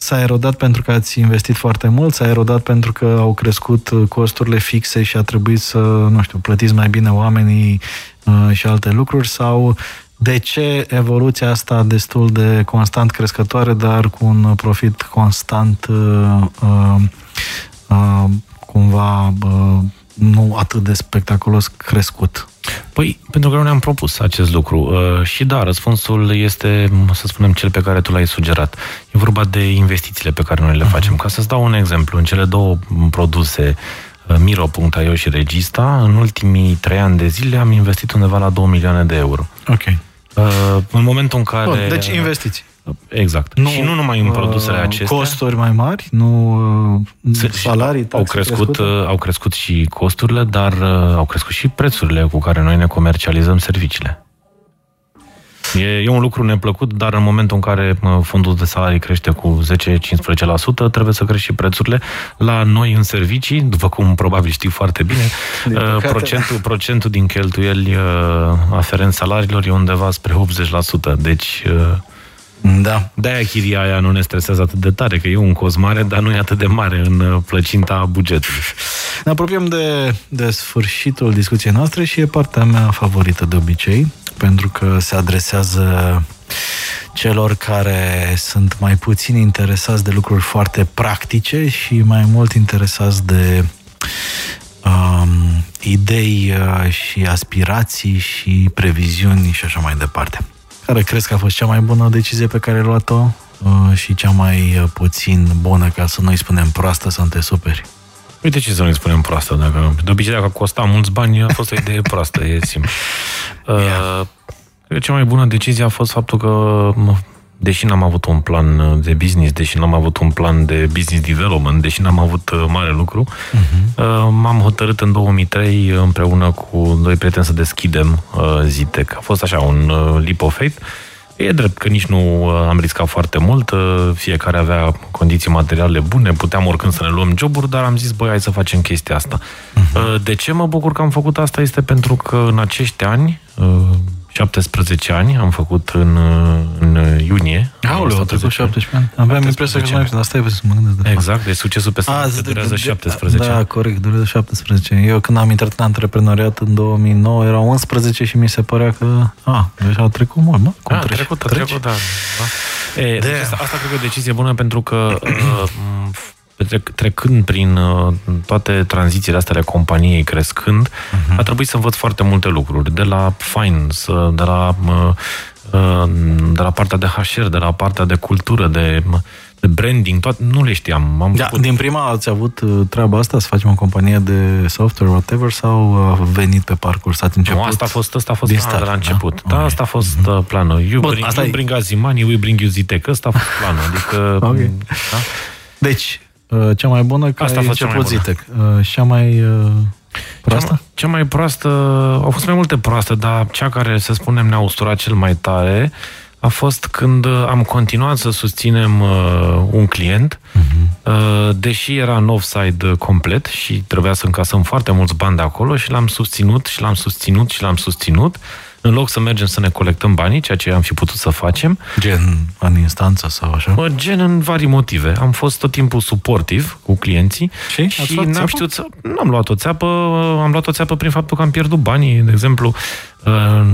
s-a erodat pentru că ați investit foarte mult, s-a erodat pentru că au crescut uh, costurile fixe și a trebuit să, nu știu, plătiți mai bine oamenii uh, și alte lucruri sau de ce evoluția asta destul de constant crescătoare, dar cu un profit constant uh, uh, uh, cumva uh, nu atât de spectaculos crescut? Păi, pentru că nu ne-am propus acest lucru. Uh, și da, răspunsul este, să spunem, cel pe care tu l-ai sugerat. E vorba de investițiile pe care noi le facem. Ca să-ți dau un exemplu, în cele două produse, uh, Miro.io și Regista, în ultimii trei ani de zile am investit undeva la 2 milioane de euro. Ok. Uh, în momentul în care... Bun, deci investiții. Exact. Nu, și nu numai în produsele uh, acestea. Costuri mai mari, nu uh, salarii, au taxe crescut, crescute? uh, au crescut și costurile, dar uh, au crescut și prețurile cu care noi ne comercializăm serviciile. E, e un lucru neplăcut, dar în momentul în care mă, fondul de salarii crește cu 10-15%, trebuie să crește și prețurile. La noi în servicii, după cum probabil știi foarte bine, Din uh, păcate. procentul, procentul din cheltuieli uh, aferent salariilor e undeva spre 80%. Deci uh, Da. de-aia chiria aia nu ne stresează atât de tare, că e un cost mare, dar nu e atât de mare în uh, plăcinta bugetului. Ne apropiem de, de sfârșitul discuției noastre și e partea mea favorită de obicei, pentru că se adresează celor care sunt mai puțin interesați de lucruri foarte practice și mai mult interesați de um, idei uh, și aspirații și previziuni și așa mai departe. Care crezi că a fost cea mai bună decizie pe care ai luat-o uh, și cea mai uh, puțin bună, ca să nu-i spunem proastă, să nu te superi? Uite ce să nu spunem proastă. Dacă, de obicei, dacă costa mulți bani, a fost o idee proastă, e simplu. Uh, cred că cea mai bună decizie a fost faptul că, mă, deși n-am avut un plan de business, deși n-am avut un plan de business development, deși n-am avut uh, mare lucru, uh-huh. uh, m-am hotărât în 2003 împreună cu doi prieteni să deschidem uh, Zitec. A fost așa un uh, leap of faith. E drept că nici nu uh, am riscat foarte mult, uh, fiecare avea condiții materiale bune, puteam oricând să ne luăm joburi, dar am zis, băi, hai să facem chestia asta. Uh-huh. De ce mă bucur că am făcut asta? Este pentru că în acești ani, uh, 17 ani, am făcut în, uh, în iunie. Aoleu, au trecut 17 ani. Aveam impresia că 17 mai dar stai să mă gândesc. De fapt. Exact, deci succesul pe A, stat de- durează de- 17 Da, ani. corect, durează 17. Eu când am intrat în antreprenoriat în 2009 erau 11 și mi se părea că a, deja a trecut mult, mă? Cum A, treci? trecut, a Treci? trecut, da. da. E, deci asta, asta cred că e o decizie bună pentru că uh, m, trec, trecând prin uh, toate tranzițiile astea ale companiei crescând, uh-huh. a trebuit să învăț foarte multe lucruri. De la finance, uh, de la, uh, uh, de la partea de HR, de la partea de cultură, de, de branding, toate, nu le știam. Am Da, făcut din prima ați avut uh, treaba asta, să facem o companie de software, whatever, sau a venit pe parcurs, ați început? Nu, asta a fost, asta a fost din planul de la start, da? început. Da, Ok. asta a fost uh, planul. You Bun, bring, asta you e- bring us money, we bring you Zitec. Ăsta a fost planul. Adică, Ok. da? Deci, uh, cea mai bună că Asta a ai fost cea mai început bună. Zitec. Uh, Și cea mai uh, Cea proastă? mai, cea mai proastă, au fost mai multe proaste, dar cea care, să spunem, ne-a usturat cel mai tare a fost când am continuat să susținem uh, un client, uh-huh. uh, deși era în offside complet și trebuia să încasăm foarte mulți bani de acolo și l-am susținut și l-am susținut și l-am susținut. Uh, în loc să mergem să ne colectăm banii, ceea ce am fi putut să facem. Gen în instanță sau așa? Gen în vari motive. Am fost tot timpul suportiv cu clienții și, și n-am știut să... N-am luat o țeapă, am luat o țeapă prin faptul că am pierdut banii. De exemplu, uh,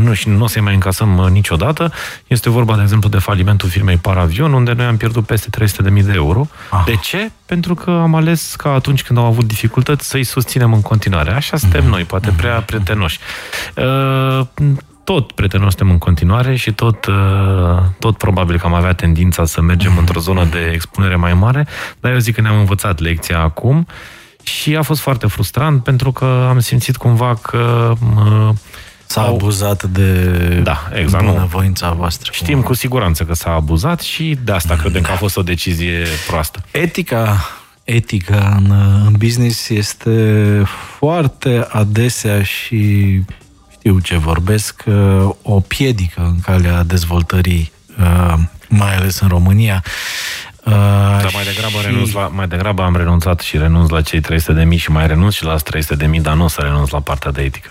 nu, și nu o să-i mai încasăm uh, niciodată. Este vorba, de exemplu, de falimentul firmei Paravion, unde noi am pierdut peste 300.000 de euro. Ah. De ce? Pentru că am ales ca atunci când au avut dificultăți să-i susținem în continuare. Așa suntem mm-hmm. noi, poate prea prietenoși. Uh, tot prietenos suntem în continuare și tot, uh, tot probabil că am avea tendința să mergem într-o zonă de expunere mai mare, dar eu zic că ne-am învățat lecția acum și a fost foarte frustrant pentru că am simțit cumva că S-a au... abuzat de da, exact, bunăvoința voastră. Știm cu siguranță că s-a abuzat și de asta credem că a fost o decizie proastă. Etica etica în, în business este foarte adesea și știu ce vorbesc, uh, o piedică în calea dezvoltării, uh, mai ales în România. Uh, Dar mai degrabă, și... renunț la, mai degrabă am renunțat și renunț la cei 300 de mii și mai renunț și la 300 de mii, dar nu o să renunț la partea de etică.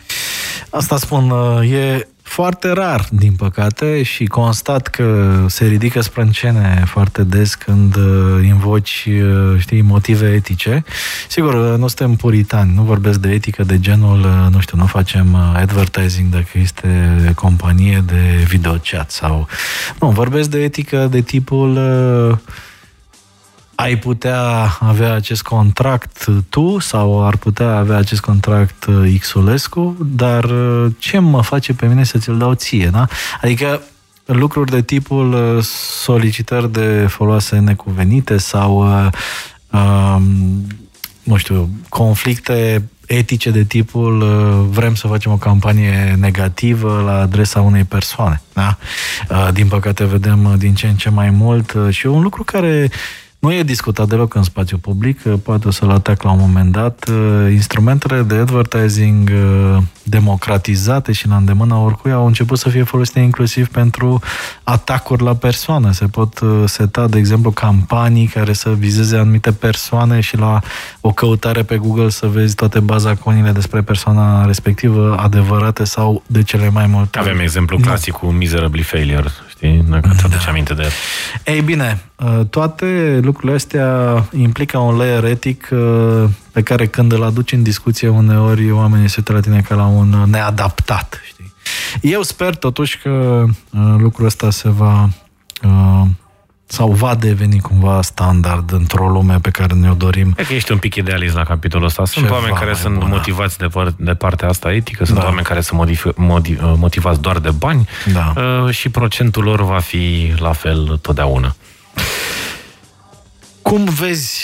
Asta spun, e foarte rar, din păcate, și constat că se ridică sprâncene foarte des când uh, invoci, uh, știi, motive etice. Sigur, uh, nu suntem puritani, nu vorbesc de etică de genul, nu știu, nu facem advertising dacă este companie de videochat sau... Nu, vorbesc de etică de tipul ai putea avea acest contract tu sau ar putea avea acest contract uh, Xulescu, dar uh, ce mă face pe mine să ți-l dau ție, da? Adică lucruri de tipul uh, solicitări de foloase necuvenite sau um, nu știu, conflicte etice de tipul vrem să facem o campanie negativă la adresa unei persoane. Da? Din păcate vedem din ce în ce mai mult și un lucru care nu e discutat deloc în spațiu public, poate o să-l atac la un moment dat. Uh, instrumentele de advertising uh, democratizate și la îndemâna oricui au început să fie folosite inclusiv pentru atacuri la persoană. Se pot uh, seta, de exemplu, campanii care să vizeze anumite persoane și la o căutare pe Google să vezi toate bazaconile despre persoana respectivă, adevărate sau de cele mai multe. Avem exemplu clasic cu Miserably Failure, știi? Dacă ți aduce da. aminte de el. Ei bine, toate lucrurile astea implică un layer etic pe care când îl aduci în discuție uneori oamenii se uită la tine ca la un neadaptat. Știi? Eu sper totuși că uh, lucrul ăsta se va uh, sau va deveni cumva standard într-o lume pe care ne-o dorim. E că ești un pic idealist la capitolul ăsta. Sunt Ceva oameni care sunt bună. motivați de, par- de partea asta etică, sunt da. oameni care sunt modifi- modi- uh, motivați doar de bani da. uh, și procentul lor va fi la fel totdeauna. Cum vezi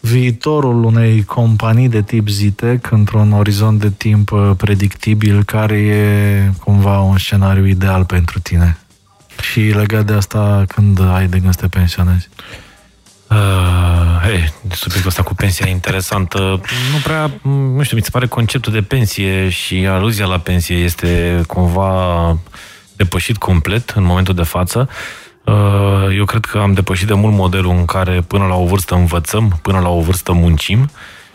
viitorul unei companii de tip Zitec într-un orizont de timp uh, predictibil, care e cumva un scenariu ideal pentru tine? Și legat de asta, când ai de gând să te pensionezi? Uh, hey, subiectul ăsta cu pensia e interesantă. Nu prea, nu știu, mi se pare conceptul de pensie și aluzia la pensie este cumva depășit complet în momentul de față. Uh, Uh, eu cred că am depășit de mult modelul în care până la o vârstă învățăm, până la o vârstă muncim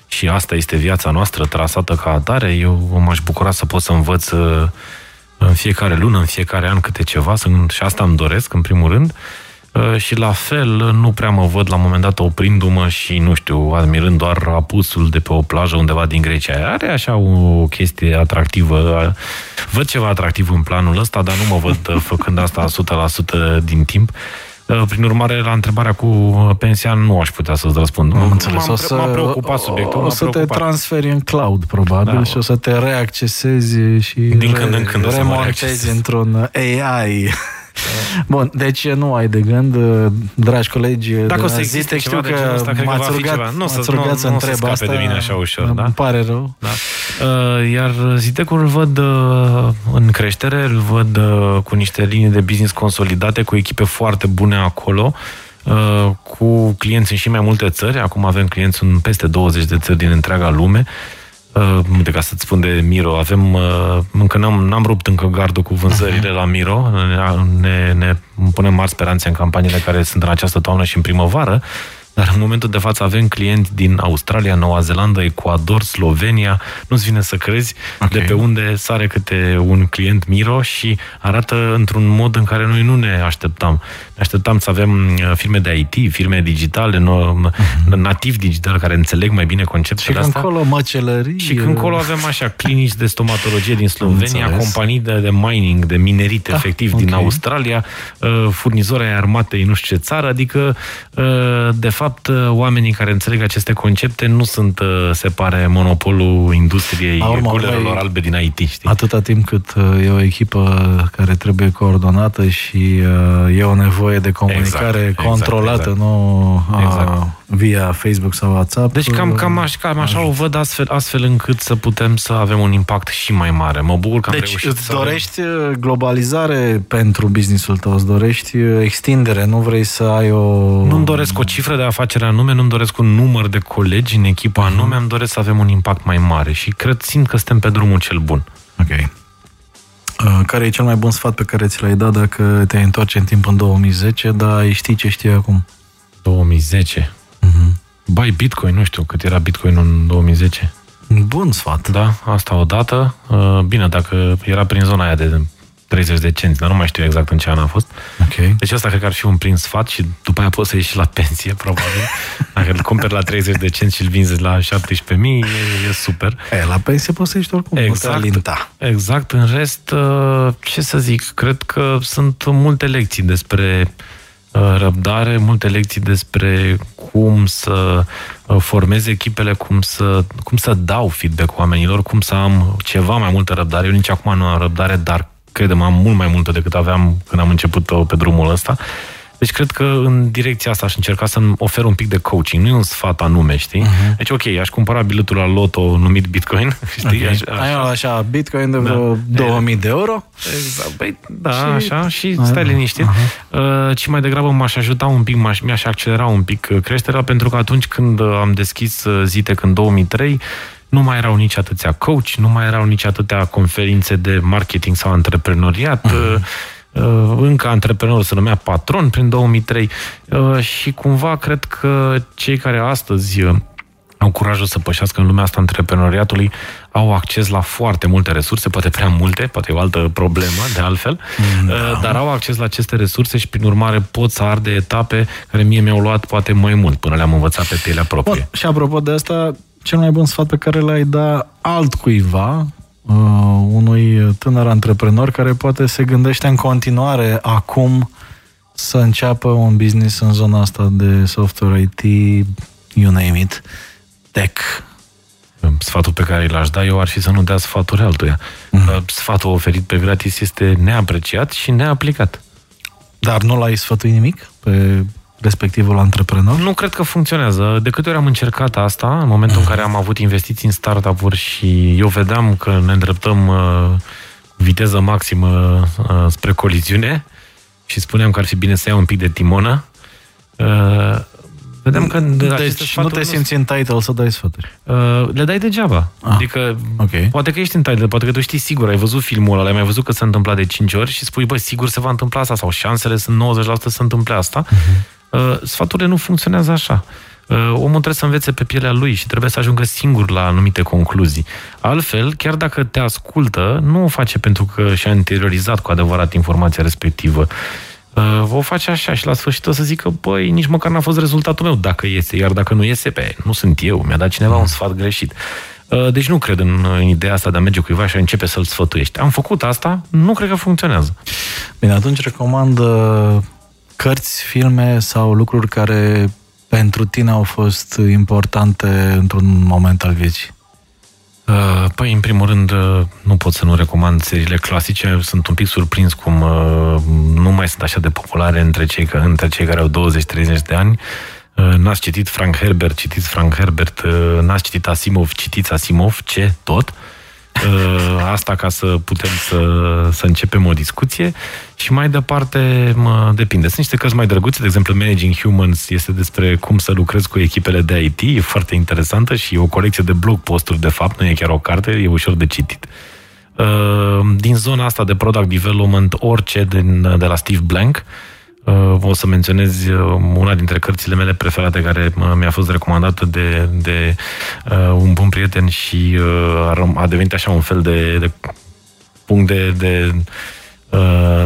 și asta este viața noastră trasată ca atare. Eu m-aș bucura să pot să învăț uh, în fiecare lună, în fiecare an câte ceva și asta îmi doresc în primul rând. Uh, și la fel nu prea mă văd la un moment dat oprindu-mă și, nu știu, admirând doar apusul de pe o plajă undeva din Grecia. Are așa o chestie atractivă. Văd ceva atractiv în planul ăsta, dar nu mă văd uh, făcând asta 100% din timp. Uh, prin urmare, la întrebarea cu pensia nu aș putea să-ți răspund. Am înțeles. M-am, o să, m-a preocupat subiectul. O să preocupat. te transferi în cloud, probabil, da. și o să te reaccesezi și din când în când remontezi într-un AI Bun, deci nu ai de gând, dragi colegi, Dacă o să existe știu că, ăsta, m-ați rugat, ceva. Nu m-ați rugat nu, să întreb să asta. de mine așa ușor, da? Îmi pare rău. Da. Uh, iar Zitecul îl văd uh, în creștere, îl văd uh, cu niște linii de business consolidate, cu echipe foarte bune acolo, cu clienți în și mai multe țări. Acum avem clienți în peste 20 de țări din întreaga lume. Uh, de ca să-ți spun de Miro, avem, uh, încă n-am, n-am rupt încă gardul cu vânzările uh-huh. la Miro, ne, ne punem mari speranțe în campaniile care sunt în această toamnă și în primăvară, dar în momentul de față avem clienți din Australia, Noua Zeelandă, Ecuador, Slovenia. Nu-ți vine să crezi okay. de pe unde sare câte un client Miro și arată într-un mod în care noi nu ne așteptam. Ne așteptam să avem uh, firme de IT, firme digitale, uh-huh. nativ digital, care înțeleg mai bine conceptele astea. Și încolo măcelării. Și când încolo avem așa clinici de stomatologie din Slovenia, companii de, de mining, de minerit, ah, efectiv, okay. din Australia, uh, furnizori ai armatei nu știu ce țară, adică uh, de fapt fapt, uh, oamenii care înțeleg aceste concepte nu sunt, uh, se pare, monopolul industriei gulerelor albe din IT. Știi? Atâta timp cât uh, e o echipă care trebuie coordonată și e o nevoie de comunicare exact, controlată, exact, exact. nu exact. Via Facebook sau WhatsApp. Deci cam, cam, aș, cam așa o văd astfel, astfel încât să putem să avem un impact și mai mare. Mă bucur că am deci reușit îți să dorești avem... globalizare pentru businessul tău, îți dorești extindere, nu vrei să ai o... Nu-mi doresc o cifră de afacere anume, nu-mi doresc un număr de colegi în echipa uh-huh. anume, îmi doresc să avem un impact mai mare și cred, simt că suntem pe drumul cel bun. Ok. Uh, care e cel mai bun sfat pe care ți l-ai dat dacă te-ai întoarce în timp în 2010, dar ai ști ce știi acum? 2010? Uh-huh. Mhm. Bai Bitcoin, nu știu cât era Bitcoin în 2010. Bun sfat. Da, asta odată. Uh, bine, dacă era prin zona aia de 30 de cenți, dar nu mai știu exact în ce an a fost. Okay. Deci asta cred că ar fi un prim sfat și după aia poți să ieși la pensie, probabil. Dacă îl cumperi la 30 de cenți și îl vinzi la 17.000, e, e super. E, la pensie poți să ieși oricum, exact, exact. În rest, uh, ce să zic, cred că sunt multe lecții despre uh, răbdare, multe lecții despre cum să uh, formez echipele, cum să, cum să dau feedback oamenilor, cum să am ceva mai multă răbdare. Eu nici acum nu am răbdare, dar credem, am mult mai multă decât aveam când am început pe drumul ăsta. Deci cred că în direcția asta aș încerca să-mi ofer un pic de coaching. Nu e un sfat anume, știi? Uh-huh. Deci ok, aș cumpăra biletul la loto numit Bitcoin, știi? Okay. Aș, așa. Ai așa, Bitcoin de vreo da. 2000 de euro? Exact. Băi, da, și... așa, și stai liniștit. Uh-huh. Uh, ci mai degrabă m-aș ajuta un pic, m-aș, mi-aș accelera un pic creșterea, pentru că atunci când am deschis uh, Zitec în 2003, nu mai erau nici atâția coach, nu mai erau nici atâtea conferințe de marketing sau antreprenoriat, uh-huh. Încă antreprenor se numea patron prin 2003 uh, și cumva cred că cei care astăzi uh, au curajul să pășească în lumea asta antreprenoriatului, au acces la foarte multe resurse, poate prea multe, poate e o altă problemă, de altfel, da. dar au acces la aceste resurse și, prin urmare, pot să arde etape care mie mi-au luat poate mai mult până le-am învățat pe pielea proprie. Bun. Și apropo de asta, cel mai bun sfat pe care l-ai da altcuiva, uh, unui tânăr antreprenor care poate se gândește în continuare acum să înceapă un business în zona asta de software IT, you name it, tech. Sfatul pe care l-aș da eu ar fi să nu dea sfaturi altuia. Mm. Sfatul oferit pe gratis este neapreciat și neaplicat. Dar nu l-ai sfătuit nimic pe respectivul antreprenor? Nu cred că funcționează. De câte ori am încercat asta, în momentul în care am avut investiții în startup-uri și eu vedeam că ne îndreptăm uh, viteză maximă uh, spre coliziune și spuneam că ar fi bine să iau un pic de timonă, uh, Vedem că deci nu te simți în title să dai sfaturi. Uh, le dai degeaba. Ah, adică, okay. poate că ești în title, poate că tu știi sigur, ai văzut filmul ăla, ai mai văzut că s-a întâmplat de 5 ori și spui, bă, sigur se va întâmpla asta sau șansele sunt 90% să se întâmple asta. Uh-huh. Uh, sfaturile nu funcționează așa. Uh, omul trebuie să învețe pe pielea lui și trebuie să ajungă singur la anumite concluzii. Altfel, chiar dacă te ascultă, nu o face pentru că și-a interiorizat cu adevărat informația respectivă. Uh, o face așa și la sfârșit o să zică, băi, nici măcar n-a fost rezultatul meu dacă iese, iar dacă nu iese, pe nu sunt eu, mi-a dat cineva un sfat greșit. Deci nu cred în ideea asta de a merge cuiva și a începe să-l sfătuiești. Am făcut asta, nu cred că funcționează. Bine, atunci recomand cărți, filme sau lucruri care pentru tine au fost importante într-un moment al vieții? Uh, păi, în primul rând, uh, nu pot să nu recomand seriile clasice. Sunt un pic surprins cum uh, nu mai sunt așa de populare între cei, între cei care au 20-30 de ani. N-ați citit Frank Herbert, citiți Frank Herbert, n-ați citit Asimov, citiți Asimov, ce? Tot? uh, asta ca să putem să, să începem o discuție și mai departe mă depinde. Sunt niște cărți mai drăguțe, de exemplu Managing Humans este despre cum să lucrezi cu echipele de IT, e foarte interesantă și e o colecție de blog posturi, de fapt, nu e chiar o carte, e ușor de citit. Uh, din zona asta de product development, orice din, de la Steve Blank, Uh, o să menționez uh, una dintre cărțile mele preferate care uh, mi-a fost recomandată de, de un bun prieten și a devenit așa un fel de, de punct de, de Uh,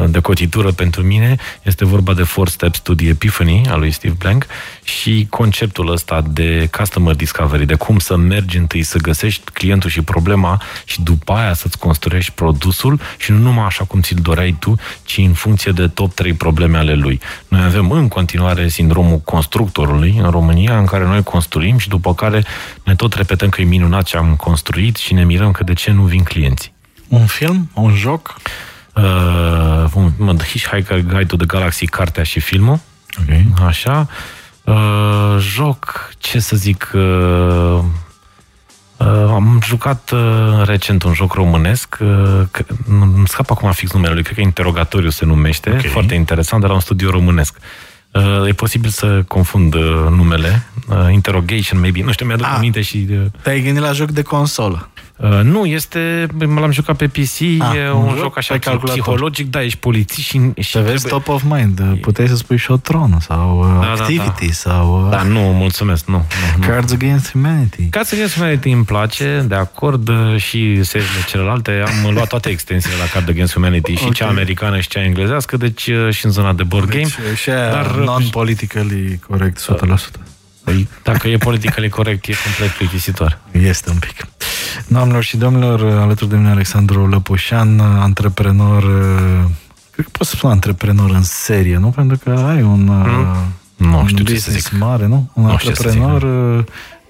de cotitură pentru mine. Este vorba de Four Steps to the Epiphany al lui Steve Blank și conceptul ăsta de customer discovery, de cum să mergi întâi să găsești clientul și problema și după aia să-ți construiești produsul și nu numai așa cum ți-l doreai tu, ci în funcție de top 3 probleme ale lui. Noi avem în continuare sindromul constructorului în România, în care noi construim și după care ne tot repetăm că e minunat ce am construit și ne mirăm că de ce nu vin clienții. Un film? Un joc? Uh, un, Hitchhiker Guide to the Galaxy, cartea și filmul. Okay. Așa. Uh, joc, ce să zic... Uh, Uh, am jucat uh, recent un joc românesc, uh, îmi scap acum fix numele lui, cred că Interogatoriu se numește, okay. foarte interesant, de la un studio românesc. Uh, e posibil să confund uh, numele. Uh, interrogation, maybe. Nu știu, mi-aduc ah, aminte și... Uh, te-ai gândit la joc de consolă. Uh, nu, este, l-am jucat pe PC, ah, e un, un joc așa psihologic, da, ești polițist și... și Te vezi top of mind, puteai să spui și o tron sau uh, da, Activity da, da. sau... Uh, da, nu, mulțumesc, nu. nu, Cards Against Humanity. Cards Against Humanity îmi place, de acord, uh, și seriile celelalte. Am luat toate extensiile la Cards Against Humanity, și okay. cea americană și cea englezească, deci și în zona de board deci, game. Deci, și dar non-politically corect 100%. Păi, dacă e politically corect, e complet plictisitor. Este un pic. Doamnelor și domnilor, alături de mine Alexandru Lăpușan, antreprenor, cred că pot să spun antreprenor în serie, nu? Pentru că ai un, mm. nu un știu business ce să zic. mare, nu? Un nu antreprenor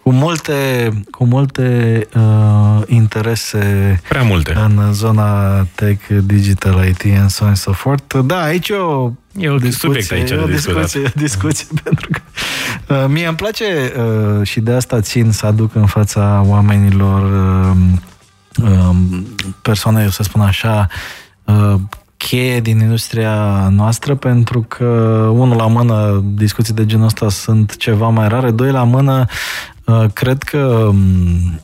cu multe, cu multe uh, interese Prea multe. în zona tech, digital, IT and so on and so forth. Da, aici e o E o discuție, aici e o discuție, o discuție pentru că uh, mie îmi place uh, și de asta țin să aduc în fața oamenilor uh, uh, persoane, eu să spun așa, uh, cheie din industria noastră pentru că, unul la mână, discuții de genul ăsta sunt ceva mai rare, doi la mână, uh, cred că um,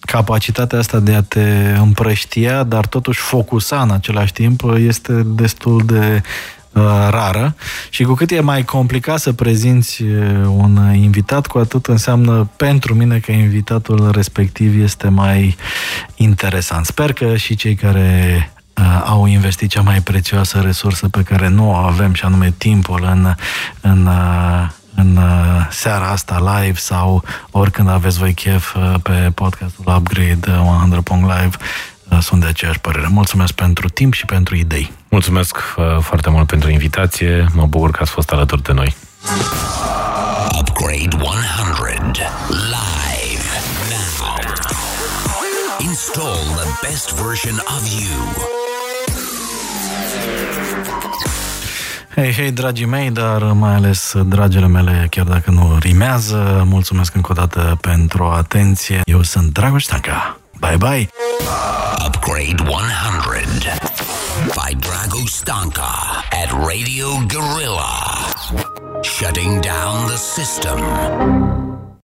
capacitatea asta de a te împrăștia, dar totuși focusa în același timp, este destul de uh, rară și cu cât e mai complicat să prezinți uh, un invitat, cu atât înseamnă pentru mine că invitatul respectiv este mai interesant. Sper că și cei care uh, au investit cea mai prețioasă resursă pe care nu o avem și anume timpul în, în, uh, în uh, seara asta live sau oricând aveți voi chef uh, pe podcastul Upgrade 100.live uh, sunt de aceeași părere. Mulțumesc pentru timp și pentru idei. Mulțumesc uh, foarte mult pentru invitație. Mă bucur că ați fost alături de noi. Upgrade 100 live now. Install the best version of you. Hei, hei, dragii mei, dar mai ales dragile mele, chiar dacă nu rimează, mulțumesc încă o dată pentru atenție. Eu sunt Dragoș Stanca. Bye, bye! Upgrade 100 by Drago Stanka at Radio Gorilla. Shutting down the system.